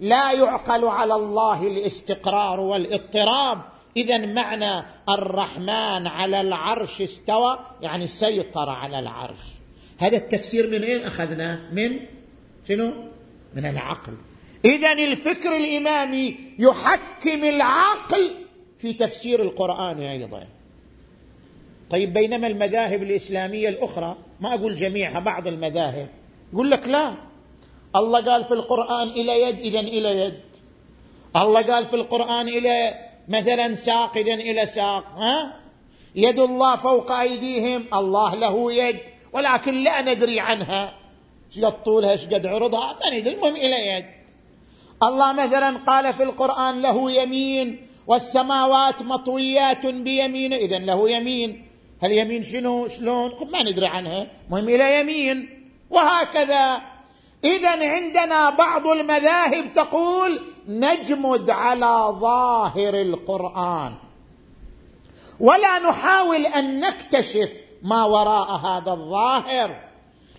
[SPEAKER 2] لا يعقل على الله الاستقرار والاضطراب. اذا معنى الرحمن على العرش استوى يعني سيطر على العرش. هذا التفسير من أين اخذناه من شنو؟ من العقل. اذا الفكر الإمامي يحكم العقل في تفسير القرآن أيضا. طيب بينما المذاهب الإسلامية الأخرى ما أقول جميعها بعض المذاهب يقول لك لا. الله قال في القرآن إلى يد اذا إلى يد. الله قال في القرآن إلى مثلا ساق اذا إلى ساق. ها؟ يد الله فوق أيديهم الله له يد. ولكن لا ندري عنها. إيش قد طولها إيش قد عرضها؟ ما ندري المهم إلى يد. الله مثلا قال في القرآن له يمين. والسماوات مطويات بيمينه اذا له يمين. هل يمين شنو؟ شلون؟ ما ندري عنها. مهم إلى يمين. وهكذا. اذا عندنا بعض المذاهب تقول نجمد على ظاهر القرآن. ولا نحاول أن نكتشف ما وراء هذا الظاهر.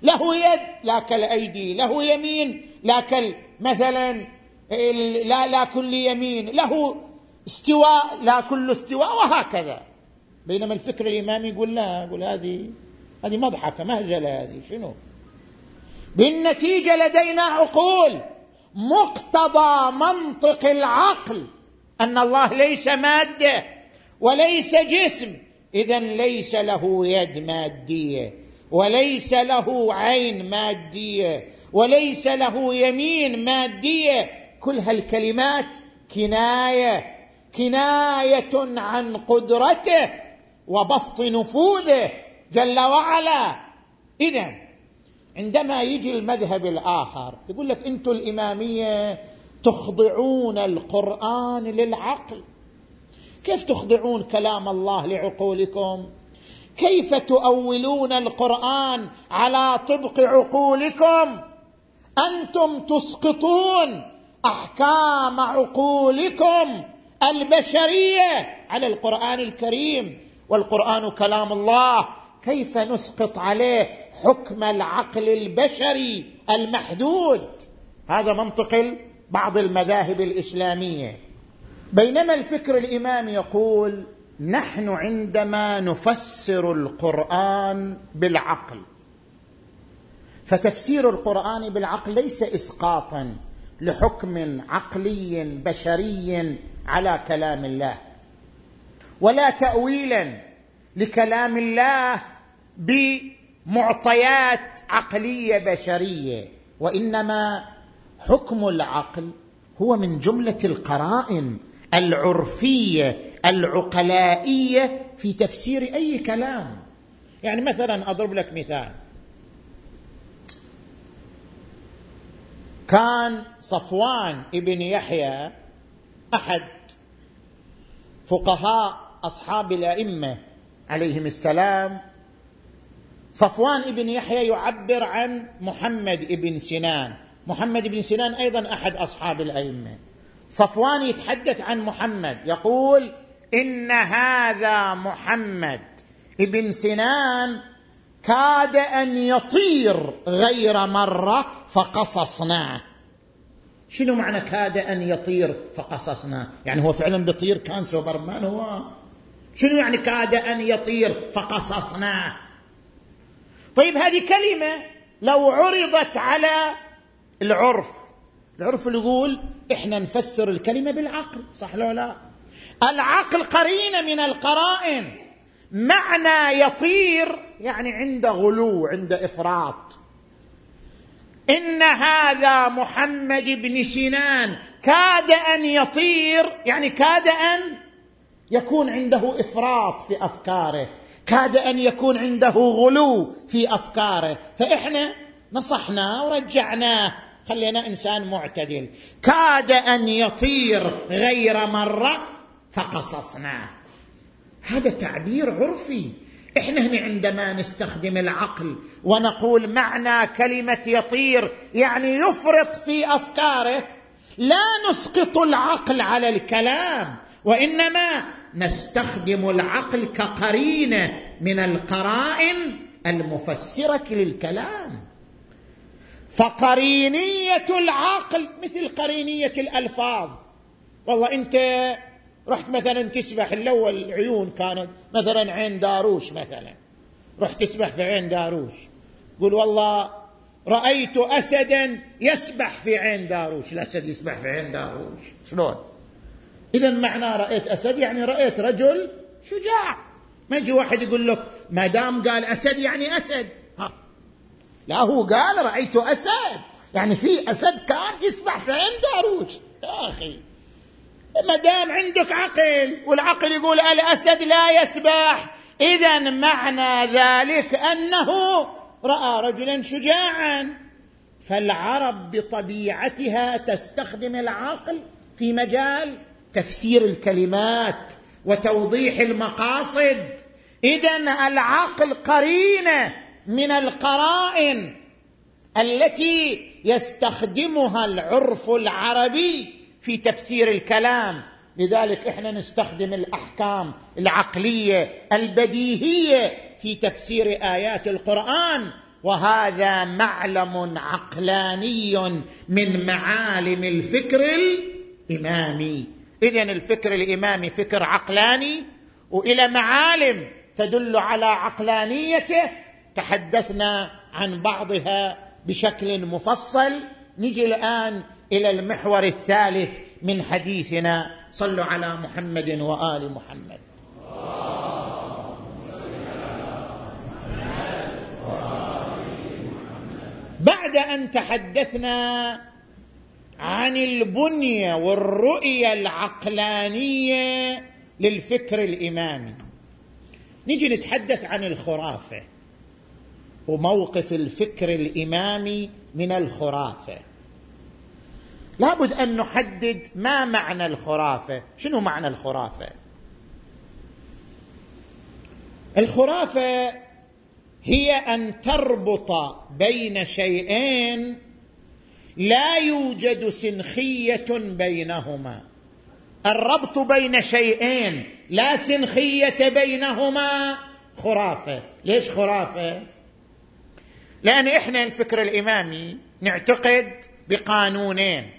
[SPEAKER 2] له يد لا كالأيدي. له يمين لا كال مثلا لا لا كل يمين. له استواء لا كل استواء وهكذا. بينما الفكر الإمامي يقول لا يقول هذه هذه مضحكة مهزلة هذه شنو؟ بالنتيجة لدينا عقول مقتضى منطق العقل أن الله ليس مادة وليس جسم. اذا ليس له يد مادية وليس له عين مادية وليس له يمين مادية. كل هالكلمات كناية كناية عن قدرته وبسط نفوذه جل وعلا. إذا عندما يجي المذهب الآخر يقول لك أنتم الإمامية تخضعون القرآن للعقل. كيف تخضعون كلام الله لعقولكم؟ كيف تؤولون القرآن على طبق عقولكم؟ أنتم تسقطون أحكام عقولكم. البشرية على القرآن الكريم. والقرآن كلام الله. كيف نسقط عليه حكم العقل البشري المحدود؟ هذا منطق بعض المذاهب الإسلامية. بينما الفكر الامامي يقول نحن عندما نفسر القرآن بالعقل. فتفسير القرآن بالعقل ليس اسقاطا لحكم عقلي بشري على كلام الله. ولا تاويلا لكلام الله بمعطيات عقلية بشرية. وإنما حكم العقل هو من جملة القرائن العرفية العقلائية في تفسير أي كلام. يعني مثلا أضرب لك مثال. كان صفوان ابن يحيى أحد فقهاء اصحاب الائمه عليهم السلام صفوان ابن يحيى يعبر عن محمد ابن سنان محمد بن سنان أيضا احد اصحاب الائمه صفوان يتحدث عن محمد يقول ان هذا محمد ابن سنان كاد ان يطير غير مره فقصصناه شنو معنى كاد أن يطير؟ فقصصناه يعني هو فعلا بيطير كان سوبرمان هو. شنو يعني كاد أن يطير؟ فقصصناه طيب هذه كلمة لو عرضت على العرف. العرف اللي يقول إحنا نفسر الكلمة بالعقل صح لو لا؟ العقل قرينه من القرائن. معنى يطير يعني عنده غلو عنده إفراط. إن هذا محمد بن سنان كاد أن يطير يعني كاد أن يكون عنده إفراط في أفكاره كاد أن يكون عنده غلو في أفكاره. فإحنا نصحناه ورجعناه خلينا إنسان معتدل. كاد أن يطير غير مرة فقصصناه. هذا تعبير عرفي. إحنا هنا عندما نستخدم العقل ونقول معنى كلمة يطير يعني يفرط في أفكاره لا نسقط العقل على الكلام وإنما نستخدم العقل كقرينة من القرائن المفسرة للكلام. فقرينية العقل مثل قرينية الألفاظ. والله أنت رحت مثلا تسبح الأول العيون كانت مثلا عين داروش مثلا. رحت تسبح في عين داروش. قول والله رأيت اسدا يسبح في عين داروش. الاسد يسبح في عين داروش. شلون؟ اذا معنى رأيت أسد يعني رأيت رجل شجاع. ما يجي واحد يقول لك ما دام قال أسد يعني أسد. ها. لا هو قال رأيت أسد. يعني في أسد كان يسبح في عين داروش. يا أخي. ما دام عندك عقل والعقل يقول الاسد لا يسبح. اذا معنى ذلك أنه رأى رجلا شجاعا. فالعرب بطبيعتها تستخدم العقل في مجال تفسير الكلمات وتوضيح المقاصد. اذا العقل قرينه من القرائن التي يستخدمها العرف العربي في تفسير الكلام. لذلك إحنا نستخدم الأحكام العقلية البديهية في تفسير آيات القرآن. وهذا معلم عقلاني من معالم الفكر الإمامي. اذا الفكر الإمامي فكر عقلاني وإلى معالم تدل على عقلانيته. تحدثنا عن بعضها بشكل مفصل. نجي الآن إلى المحور الثالث من حديثنا. صلوا على محمد وآل محمد. بعد أن تحدثنا عن البنية والرؤية العقلانية للفكر الإمامي. نجي نتحدث عن الخرافة وموقف الفكر الإمامي من الخرافة. لابد أن نحدد ما معنى الخرافة. شنو معنى الخرافة؟ الخرافة هي أن تربط بين شيئين لا يوجد سنخية بينهما. الربط بين شيئين لا سنخية بينهما خرافة. ليش خرافة؟ لأن إحنا الفكر الإمامي نعتقد بقانونين.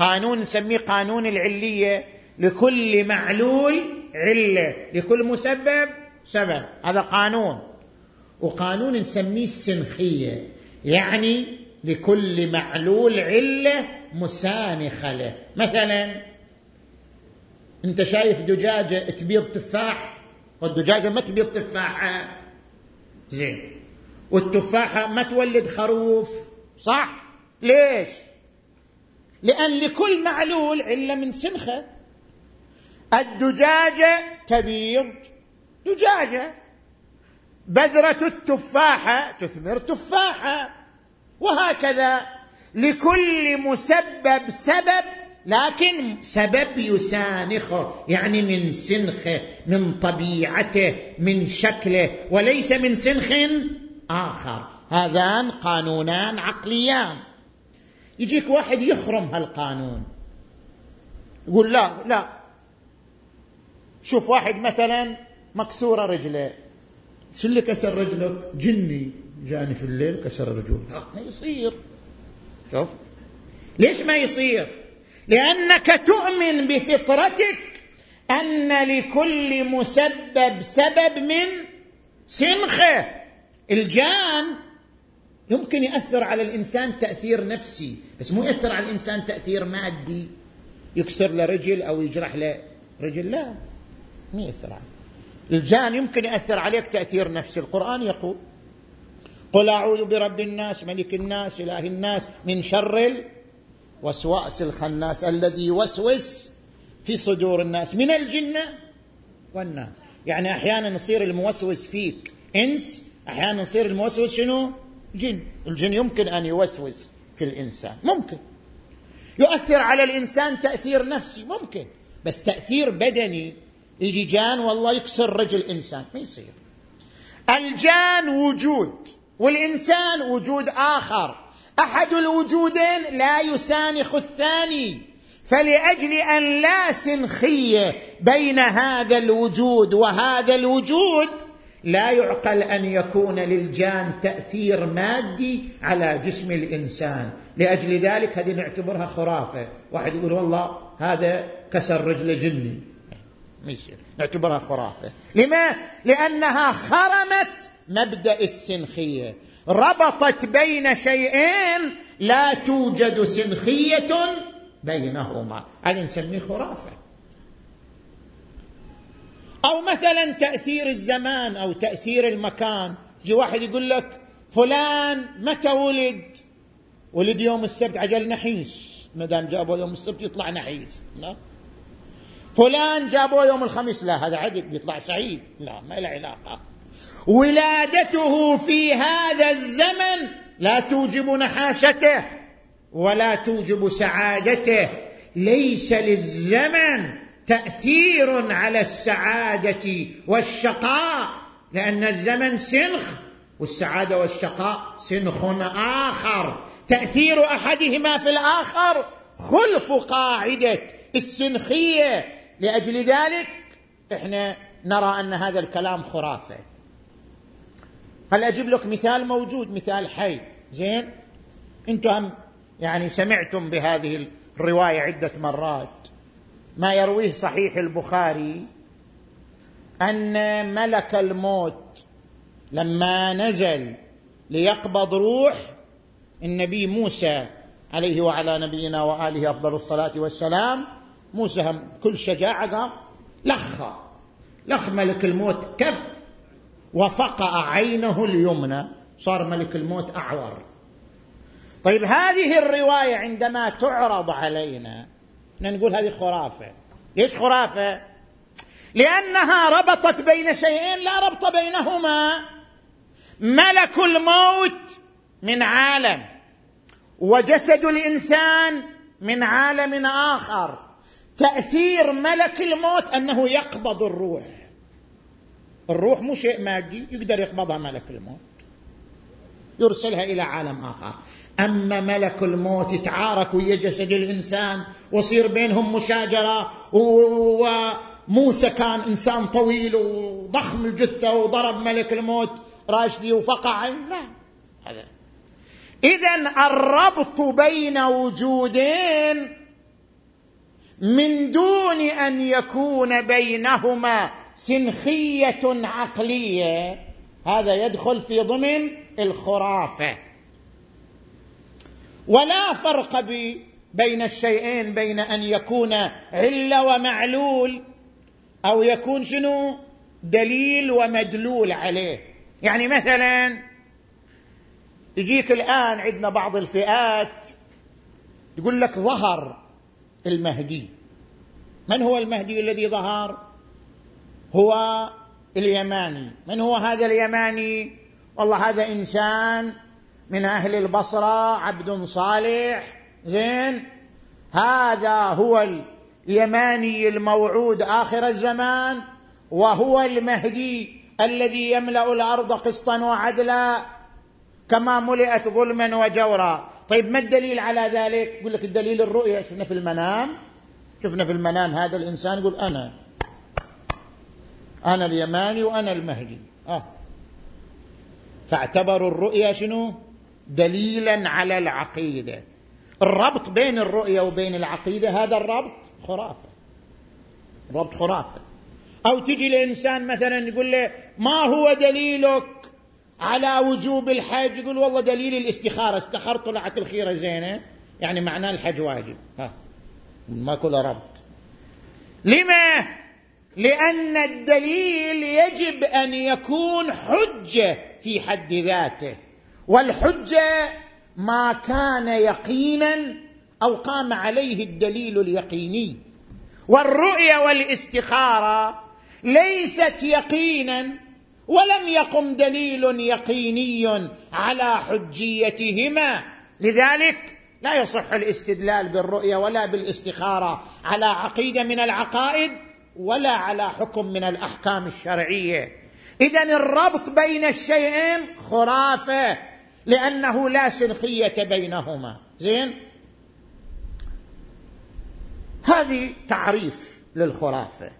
[SPEAKER 2] قانون نسميه قانون العلية. لكل معلول علة. لكل مسبب سبب. هذا قانون. وقانون نسميه السنخية. يعني لكل معلول علة مسانخة له. مثلا أنت شايف دجاجة تبيض تفاح؟ والدجاجة ما تبيض تفاحة. زين. والتفاحة ما تولد خروف. صح؟ ليش؟ لأن لكل معلول عله من سنخة. الدجاجة تبيض دجاجة. بذرة التفاحة تثمر تفاحة. وهكذا. لكل مسبب سبب لكن سبب يسانخه يعني من سنخه من طبيعته من شكله وليس من سنخ آخر. هذان قانونان عقليان. يجيك واحد يخرم هالقانون. يقول لا لا. شوف واحد مثلا مكسورة رجله شو اللي كسر رجلك؟ جني. جاني في الليل كسر رجول. ما يصير. شوف. ليش ما يصير؟ لأنك تؤمن بفطرتك أن لكل مسبب سبب من سنخه الجان يمكن يأثر على الإنسان تأثير نفسي. بس مو يأثر على الإنسان تأثير مادي يكسر له رجل أو يجرح له رجل لا ما يأثر عليه. الجان يمكن يأثر عليك تأثير نفسي القرآن يقول قل أعوذ برب الناس ملك الناس إله الناس من شر الوسواس الخناس الذي يوسوس في صدور الناس من الجنه والناس. يعني أحيانا يصير الموسوس فيك إنس أحيانا يصير الموسوس شنو؟ جن. الجن يمكن أن يوسوس في الإنسان. ممكن. يؤثر على الإنسان تأثير نفسي. ممكن. بس تأثير بدني. يجي جان والله يكسر رجل إنسان. ما يصير. الجان وجود. والإنسان وجود آخر. أحد الوجودين لا يسانخ الثاني. فلأجل أن لا سنخية بين هذا الوجود وهذا الوجود لا يعقل أن يكون للجان تأثير مادي على جسم الإنسان. لأجل ذلك هذه نعتبرها خرافة. واحد يقول والله هذا كسر رجل جني. نعتبرها خرافة. لما؟ لأنها خرمت مبدأ السنخية. ربطت بين شيئين لا توجد سنخية بينهما. هذا نسميه خرافة. أو مثلا تأثير الزمان أو تأثير المكان. يجي واحد يقول لك فلان متى ولد؟ ولد يوم السبت عجل نحيس. ما دام جابوا يوم السبت يطلع نحيس. لا. فلان جابوه يوم الخميس. لا هذا عدل بيطلع سعيد. لا ما له علاقة. ولادته في هذا الزمن لا توجب نحاسته ولا توجب سعادته. ليس للزمن تأثير على السعادة والشقاء لأن الزمن سنخ والسعادة والشقاء سنخ آخر. تأثير أحدهما في الآخر خلف قاعدة السنخية. لأجل ذلك إحنا نرى أن هذا الكلام خرافة. هل أجيب لك مثال موجود مثال حي؟ زين؟ أنتم يعني سمعتم بهذه الرواية عدة مرات. ما يرويه صحيح البخاري أن ملك الموت لما نزل ليقبض روح النبي موسى عليه وعلى نبينا وآله أفضل الصلاة والسلام. موسى كل شجاعة لخ لخ ملك الموت كف وفقع عينه اليمنى صار ملك الموت أعور. طيب هذه الرواية عندما تعرض علينا نقول هذه خرافة. ليش خرافة؟ لأنها ربطت بين شيئين لا ربط بينهما. ملك الموت من عالم وجسد الإنسان من عالم آخر. تأثير ملك الموت أنه يقبض الروح. الروح مو شيء مادي يقدر يقبضها ملك الموت. يرسلها إلى عالم آخر. اما ملك الموت يتعارك ويا جسد الإنسان ويصير بينهم مشاجرة وموسى كان إنسان طويل وضخم الجثة وضرب ملك الموت راشدي وفقع. لا هذا. اذا الربط بين وجودين من دون أن يكون بينهما سنخية عقلية. هذا يدخل في ضمن الخرافة. ولا فرق بين الشيئين بين أن يكون عله ومعلول أو يكون شنو؟ دليل ومدلول عليه. يعني مثلا يجيك الآن عندنا بعض الفئات يقول لك ظهر المهدي. من هو المهدي الذي ظهر؟ هو اليماني. من هو هذا اليماني؟ والله هذا إنسان من أهل البصرة عبد صالح. زين؟ هذا هو اليماني الموعود آخر الزمان وهو المهدي الذي يملأ الأرض قسطا وعدلا كما ملئت ظلما وجورا. طيب ما الدليل على ذلك؟ يقول لك الدليل الرؤيا شفنا في المنام؟ شفنا في المنام هذا الإنسان يقول أنا. أنا اليماني وأنا المهدي. آه. فاعتبروا الرؤيا شنو؟ دليلا على العقيدة. الربط بين الرؤية وبين العقيدة هذا الربط خرافة. ربط خرافة. أو تجي لإنسان مثلا يقول له ما هو دليلك على وجوب الحج؟ يقول والله دليل الاستخارة. استخرت طلعت الخيرة زينة. يعني معناه الحج واجب. ها. ما كل ربط. لما؟ لأن الدليل يجب أن يكون حجة في حد ذاته. والحجة ما كان يقينا أو قام عليه الدليل اليقيني. والرؤية والاستخارة ليست يقينا ولم يقم دليل يقيني على حجيتهما. لذلك لا يصح الاستدلال بالرؤية ولا بالاستخارة على عقيدة من العقائد ولا على حكم من الأحكام الشرعية. اذا الربط بين الشيئين خرافة. لأنه لا سنخيه بينهما. زين؟ هذه تعريف للخرافة.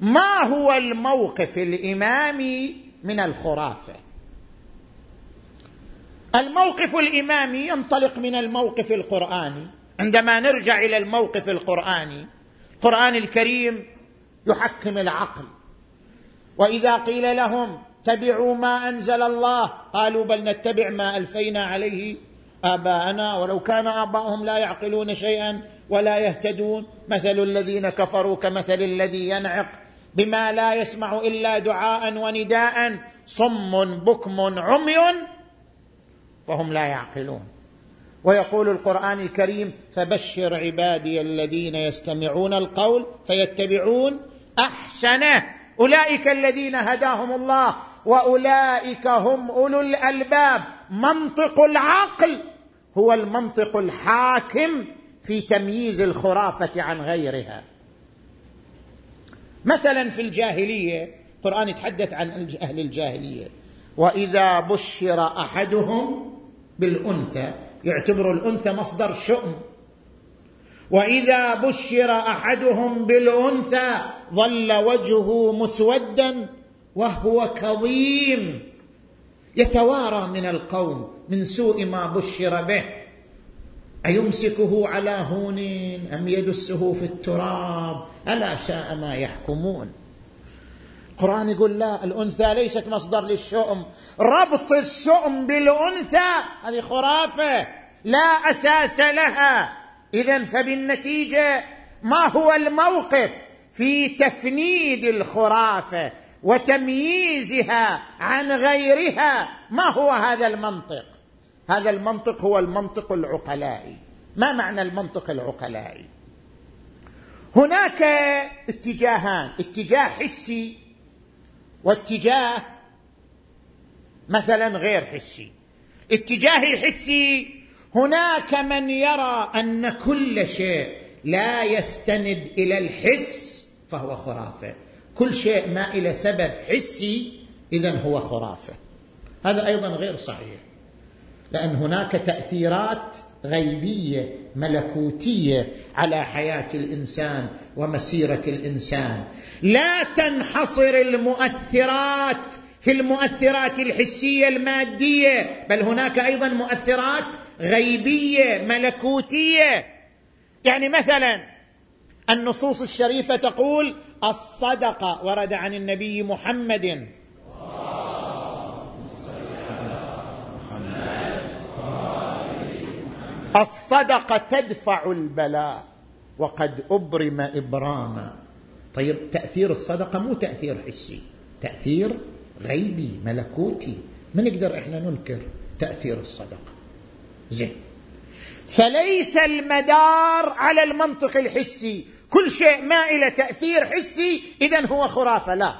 [SPEAKER 2] ما هو الموقف الامامي من الخرافة؟ الموقف الامامي ينطلق من الموقف القرآني. عندما نرجع إلى الموقف القرآني القرآن الكريم يحكم العقل. وإذا قيل لهم اتبعوا ما أنزل الله. قالوا بل نتبع ما ألفينا عليه آباءنا. ولو كان آباؤهم لا يعقلون شيئا ولا يهتدون. مثل الذين كفروا كمثل الذي ينعق بما لا يسمع إلا دعاء ونداء. صم بكم عمي. فهم لا يعقلون. ويقول القرآن الكريم فبشر عبادي الذين يستمعون القول فيتبعون أحسنه. أولئك الذين هداهم الله وأولئك هم أولو الألباب. منطق العقل هو المنطق الحاكم في تمييز الخرافة عن غيرها. مثلا في الجاهلية القرآن يتحدث عن أهل الجاهلية. وإذا بشر أحدهم بالأنثى يعتبر الأنثى مصدر شؤم. وإذا بشر أحدهم بالأنثى ظل وجهه مسودا وهو كظيم. يتوارى من القوم من سوء ما بشر به. أيمسكه على هون أم يدسه في التراب؟ ألا شاء ما يحكمون. القران يقول لا الأنثى ليست مصدر للشؤم. ربط الشؤم بالأنثى هذه خرافة. لا أساس لها. اذا فبالنتيجة ما هو الموقف في تفنيد الخرافة وتمييزها عن غيرها؟ ما هو هذا المنطق؟ هذا المنطق هو المنطق العقلائي. ما معنى المنطق العقلائي؟ هناك اتجاهان اتجاه حسي واتجاه مثلا غير حسي. اتجاه الحسي هناك من يرى أن كل شيء لا يستند إلى الحس فهو خرافة. كل شيء ما إلى سبب حسي اذا هو خرافة. هذا أيضا غير صحيح. لأن هناك تأثيرات غيبية ملكوتية على حياة الإنسان ومسيرة الإنسان. لا تنحصر المؤثرات في المؤثرات الحسية المادية بل هناك أيضا مؤثرات غيبية ملكوتية. يعني مثلا النصوص الشريفة تقول الصدقة ورد عن النبي محمد. الصدقة تدفع البلاء وقد أبرم إبراما. طيب تأثير الصدقة مو تأثير حسي تأثير غيبي ملكوتي. ما نقدر إحنا ننكر تأثير الصدقة؟ زين. فليس المدار على المنطق الحسي. كل شيء ما إلى تأثير حسي إذا هو خرافة. لا.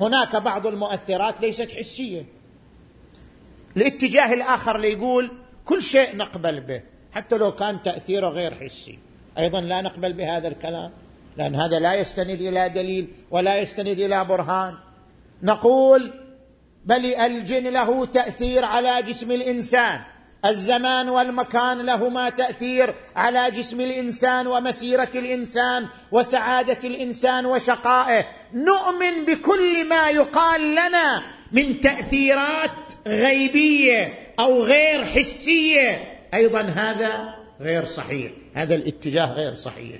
[SPEAKER 2] هناك بعض المؤثرات ليست حسية. الاتجاه الآخر ليقول كل شيء نقبل به حتى لو كان تأثيره غير حسي. أيضا لا نقبل بهذا الكلام لأن هذا لا يستند إلى دليل ولا يستند إلى برهان. نقول بل الجن له تأثير على جسم الإنسان. الزمان والمكان لهما تأثير على جسم الإنسان ومسيرة الإنسان وسعادة الإنسان وشقائه. نؤمن بكل ما يقال لنا من تأثيرات غيبية أو غير حسية. أيضا هذا غير صحيح. هذا الاتجاه غير صحيح.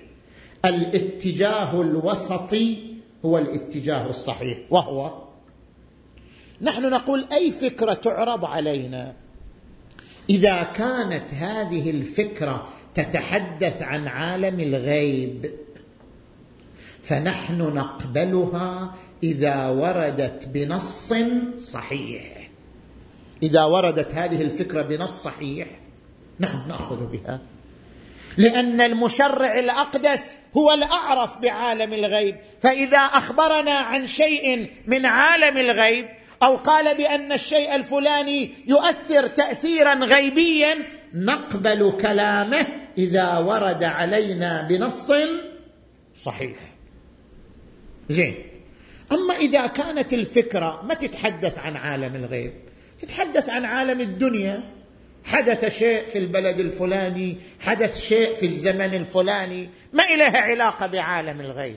[SPEAKER 2] الاتجاه الوسطي هو الاتجاه الصحيح وهو نحن نقول أي فكرة تعرض علينا؟ إذا كانت هذه الفكرة تتحدث عن عالم الغيب فنحن نقبلها إذا وردت بنص صحيح. إذا وردت هذه الفكرة بنص صحيح نعم نأخذ بها. لأن المشرع الأقدس هو الأعرف بعالم الغيب. فإذا أخبرنا عن شيء من عالم الغيب أو قال بأن الشيء الفلاني يؤثر تاثيرا غيبيا نقبل كلامه إذا ورد علينا بنص صحيح. زين. أما إذا كانت الفكرة ما تتحدث عن عالم الغيب؟ تتحدث عن عالم الدنيا. حدث شيء في البلد الفلاني حدث شيء في الزمن الفلاني. ما إليها علاقة بعالم الغيب؟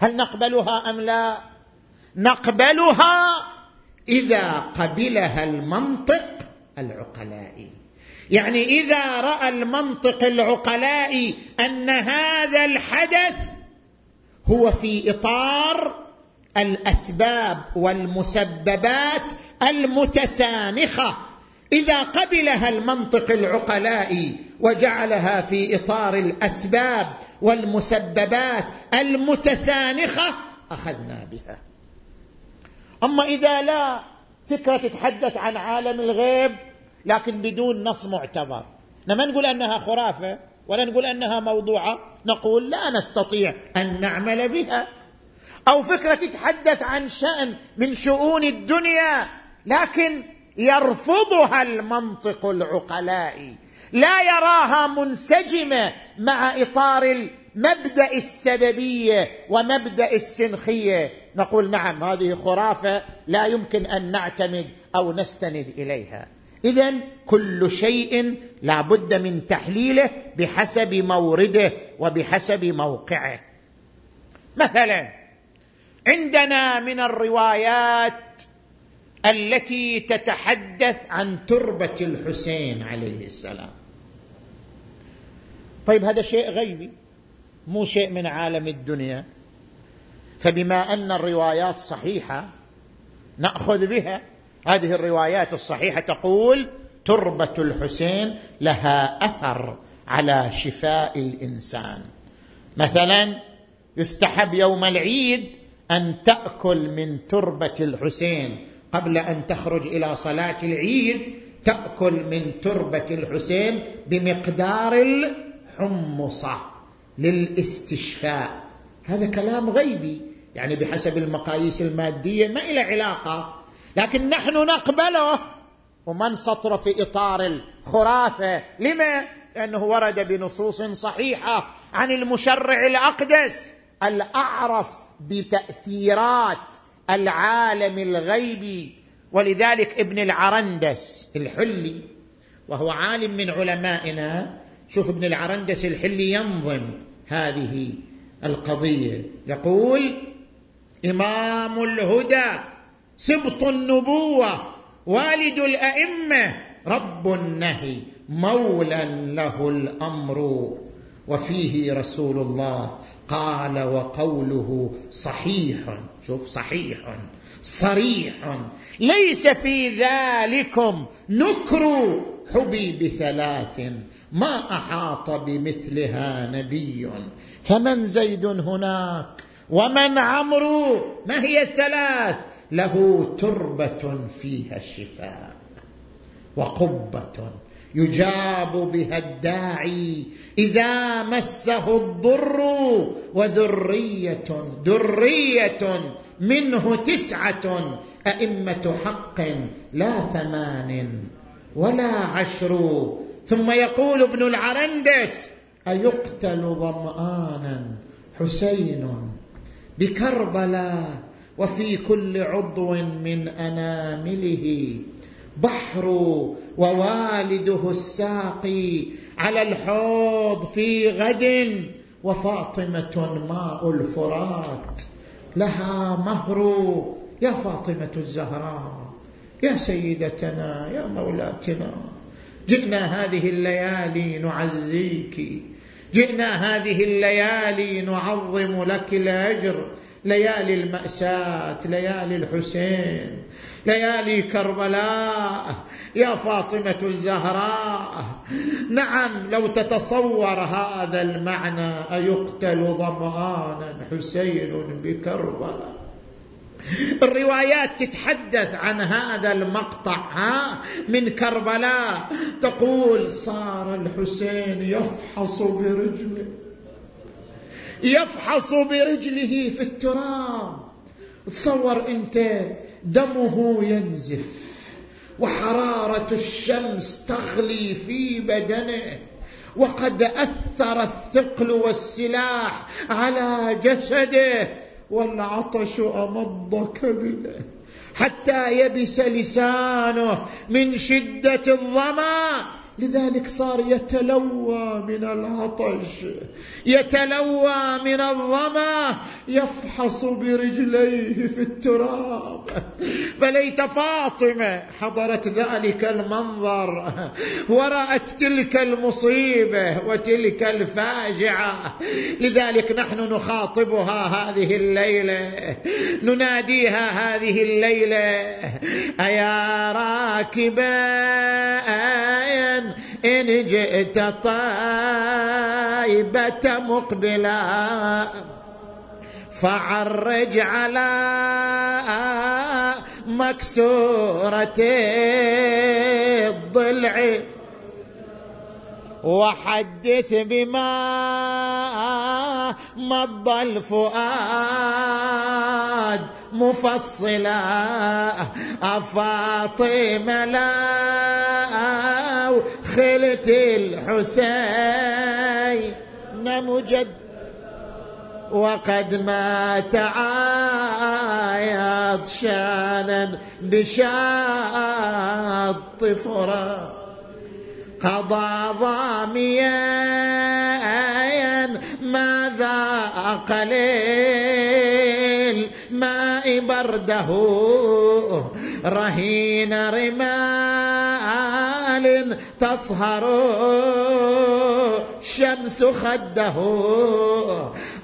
[SPEAKER 2] هل نقبلها أم لا؟ نقبلها إذا قبلها المنطق العقلائي. يعني إذا رأى المنطق العقلائي أن هذا الحدث هو في إطار الأسباب والمسببات المتسانخه إذا قبلها المنطق العقلائي وجعلها في إطار الأسباب والمسببات المتسانخه أخذنا بها. أما إذا لا فكرة تتحدث عن عالم الغيب لكن بدون نص معتبر. ما نقول أنها خرافة ولا نقول أنها موضوعة. نقول لا نستطيع أن نعمل بها. أو فكرة تتحدث عن شأن من شؤون الدنيا لكن يرفضها المنطق العقلائي. لا يراها منسجمة مع إطار المبدأ السببية ومبدأ السنخية. نقول نعم هذه خرافة لا يمكن أن نعتمد أو نستند إليها. اذا كل شيء لا بد من تحليله بحسب مورده وبحسب موقعه. مثلا عندنا من الروايات التي تتحدث عن تربة الحسين عليه السلام. طيب هذا شيء غيبي مو شيء من عالم الدنيا. فبما أن الروايات صحيحة نأخذ بها. هذه الروايات الصحيحة تقول تربة الحسين لها أثر على شفاء الإنسان. مثلا يستحب يوم العيد أن تأكل من تربة الحسين. قبل أن تخرج إلى صلاة العيد تأكل من تربة الحسين بمقدار الحمصة للاستشفاء. هذا كلام غيبي. يعني بحسب المقاييس المادية ما إلى علاقة. لكن نحن نقبله. وما نسطره في إطار الخرافة. لما؟ لأنه ورد بنصوص صحيحة عن المشرع الأقدس الأعرف بتأثيرات العالم الغيبي ولذلك ابن العرندس الحلي وهو عالم من علمائنا شوف ابن العرندس الحلي ينظم هذه القضية. يقول إمام الهدى سبط النبوة والد الأئمة رب النهي مولى له الأمر. وفيه رسول الله قال وقوله صحيح شوف صحيح صريح. ليس في ذلكم نكر حبي بثلاث ما أحاط بمثلها نبي. فمن زيد هناك؟ ومن عمرو ما هي الثلاث؟ له تربة فيها الشفاء وقبة يجاب بها الداعي إذا مسه الضر وذرية ذرية منه تسعة أئمة حق لا ثمان ولا عشر. ثم يقول ابن العرندس أيقتل ظمآنا حسين بكربلاء وفي كل عضو من أنامله. بحر ووالده الساقي على الحوض في غد وفاطمة ماء الفرات. لها مهر يا فاطمة الزهراء يا سيدتنا يا مولاتنا. جئنا هذه الليالي نعزيك. جئنا هذه الليالي نعظم لك الأجر. ليالي المأساة ليالي الحسين ليالي كربلاء. يا فاطمة الزهراء نعم لو تتصور هذا المعنى أيقتل ظمانا حسين بكربلاء؟ الروايات تتحدث عن هذا المقطع ها من كربلاء تقول صار الحسين يفحص برجله. يفحص برجله في التراب. تصور انت دمه ينزف وحرارة الشمس تغلي في بدنه وقد أثر الثقل والسلاح على جسده. والعطش أمض كبده حتى يبس لسانه من شدة الظما. لذلك صار يتلوى من العطش يتلوى من الظمأ يفحص برجليه في التراب. فليت فاطمة حضرت ذلك المنظر ورأت تلك المصيبة وتلك الفاجعة. لذلك نحن نخاطبها هذه الليلة نناديها هذه الليلة أيا راكبا إن جئت طيبة مقبلا فعرج على مكسورة الضلع وحدث بما مضى الفؤاد مفصلا أفاطمة لا خلت الحسين مجد وقد مات عايض شانا بشاط فرات قضى ضاميا ماذا قليل ماء برده رهين رمال تصهر شمس خده.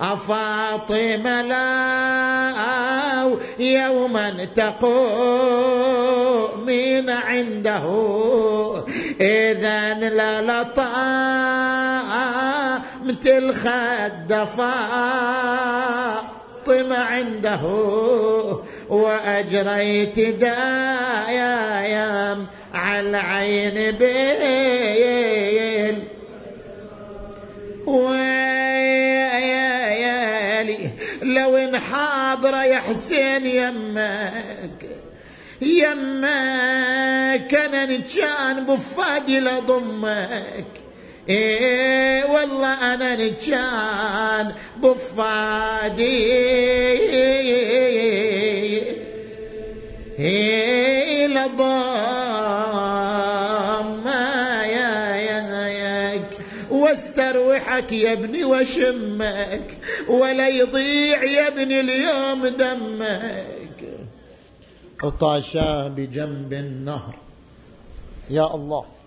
[SPEAKER 2] أفاطمة لا يوما تقومين عنده. إذا لا لطا مثل خدفا فاطمة عنده. وأجريت دايام العين بيل. ويلي لو ان حاضر يا حسين يمك يمك أنا كان بفادي لضمك إيه والله أنا نجان بفادي إيه لضام يا ياك واستروحك يا ابني وشمك ولا يضيع يا ابني اليوم دمك. عطاشا بجنب النهر. يا الله.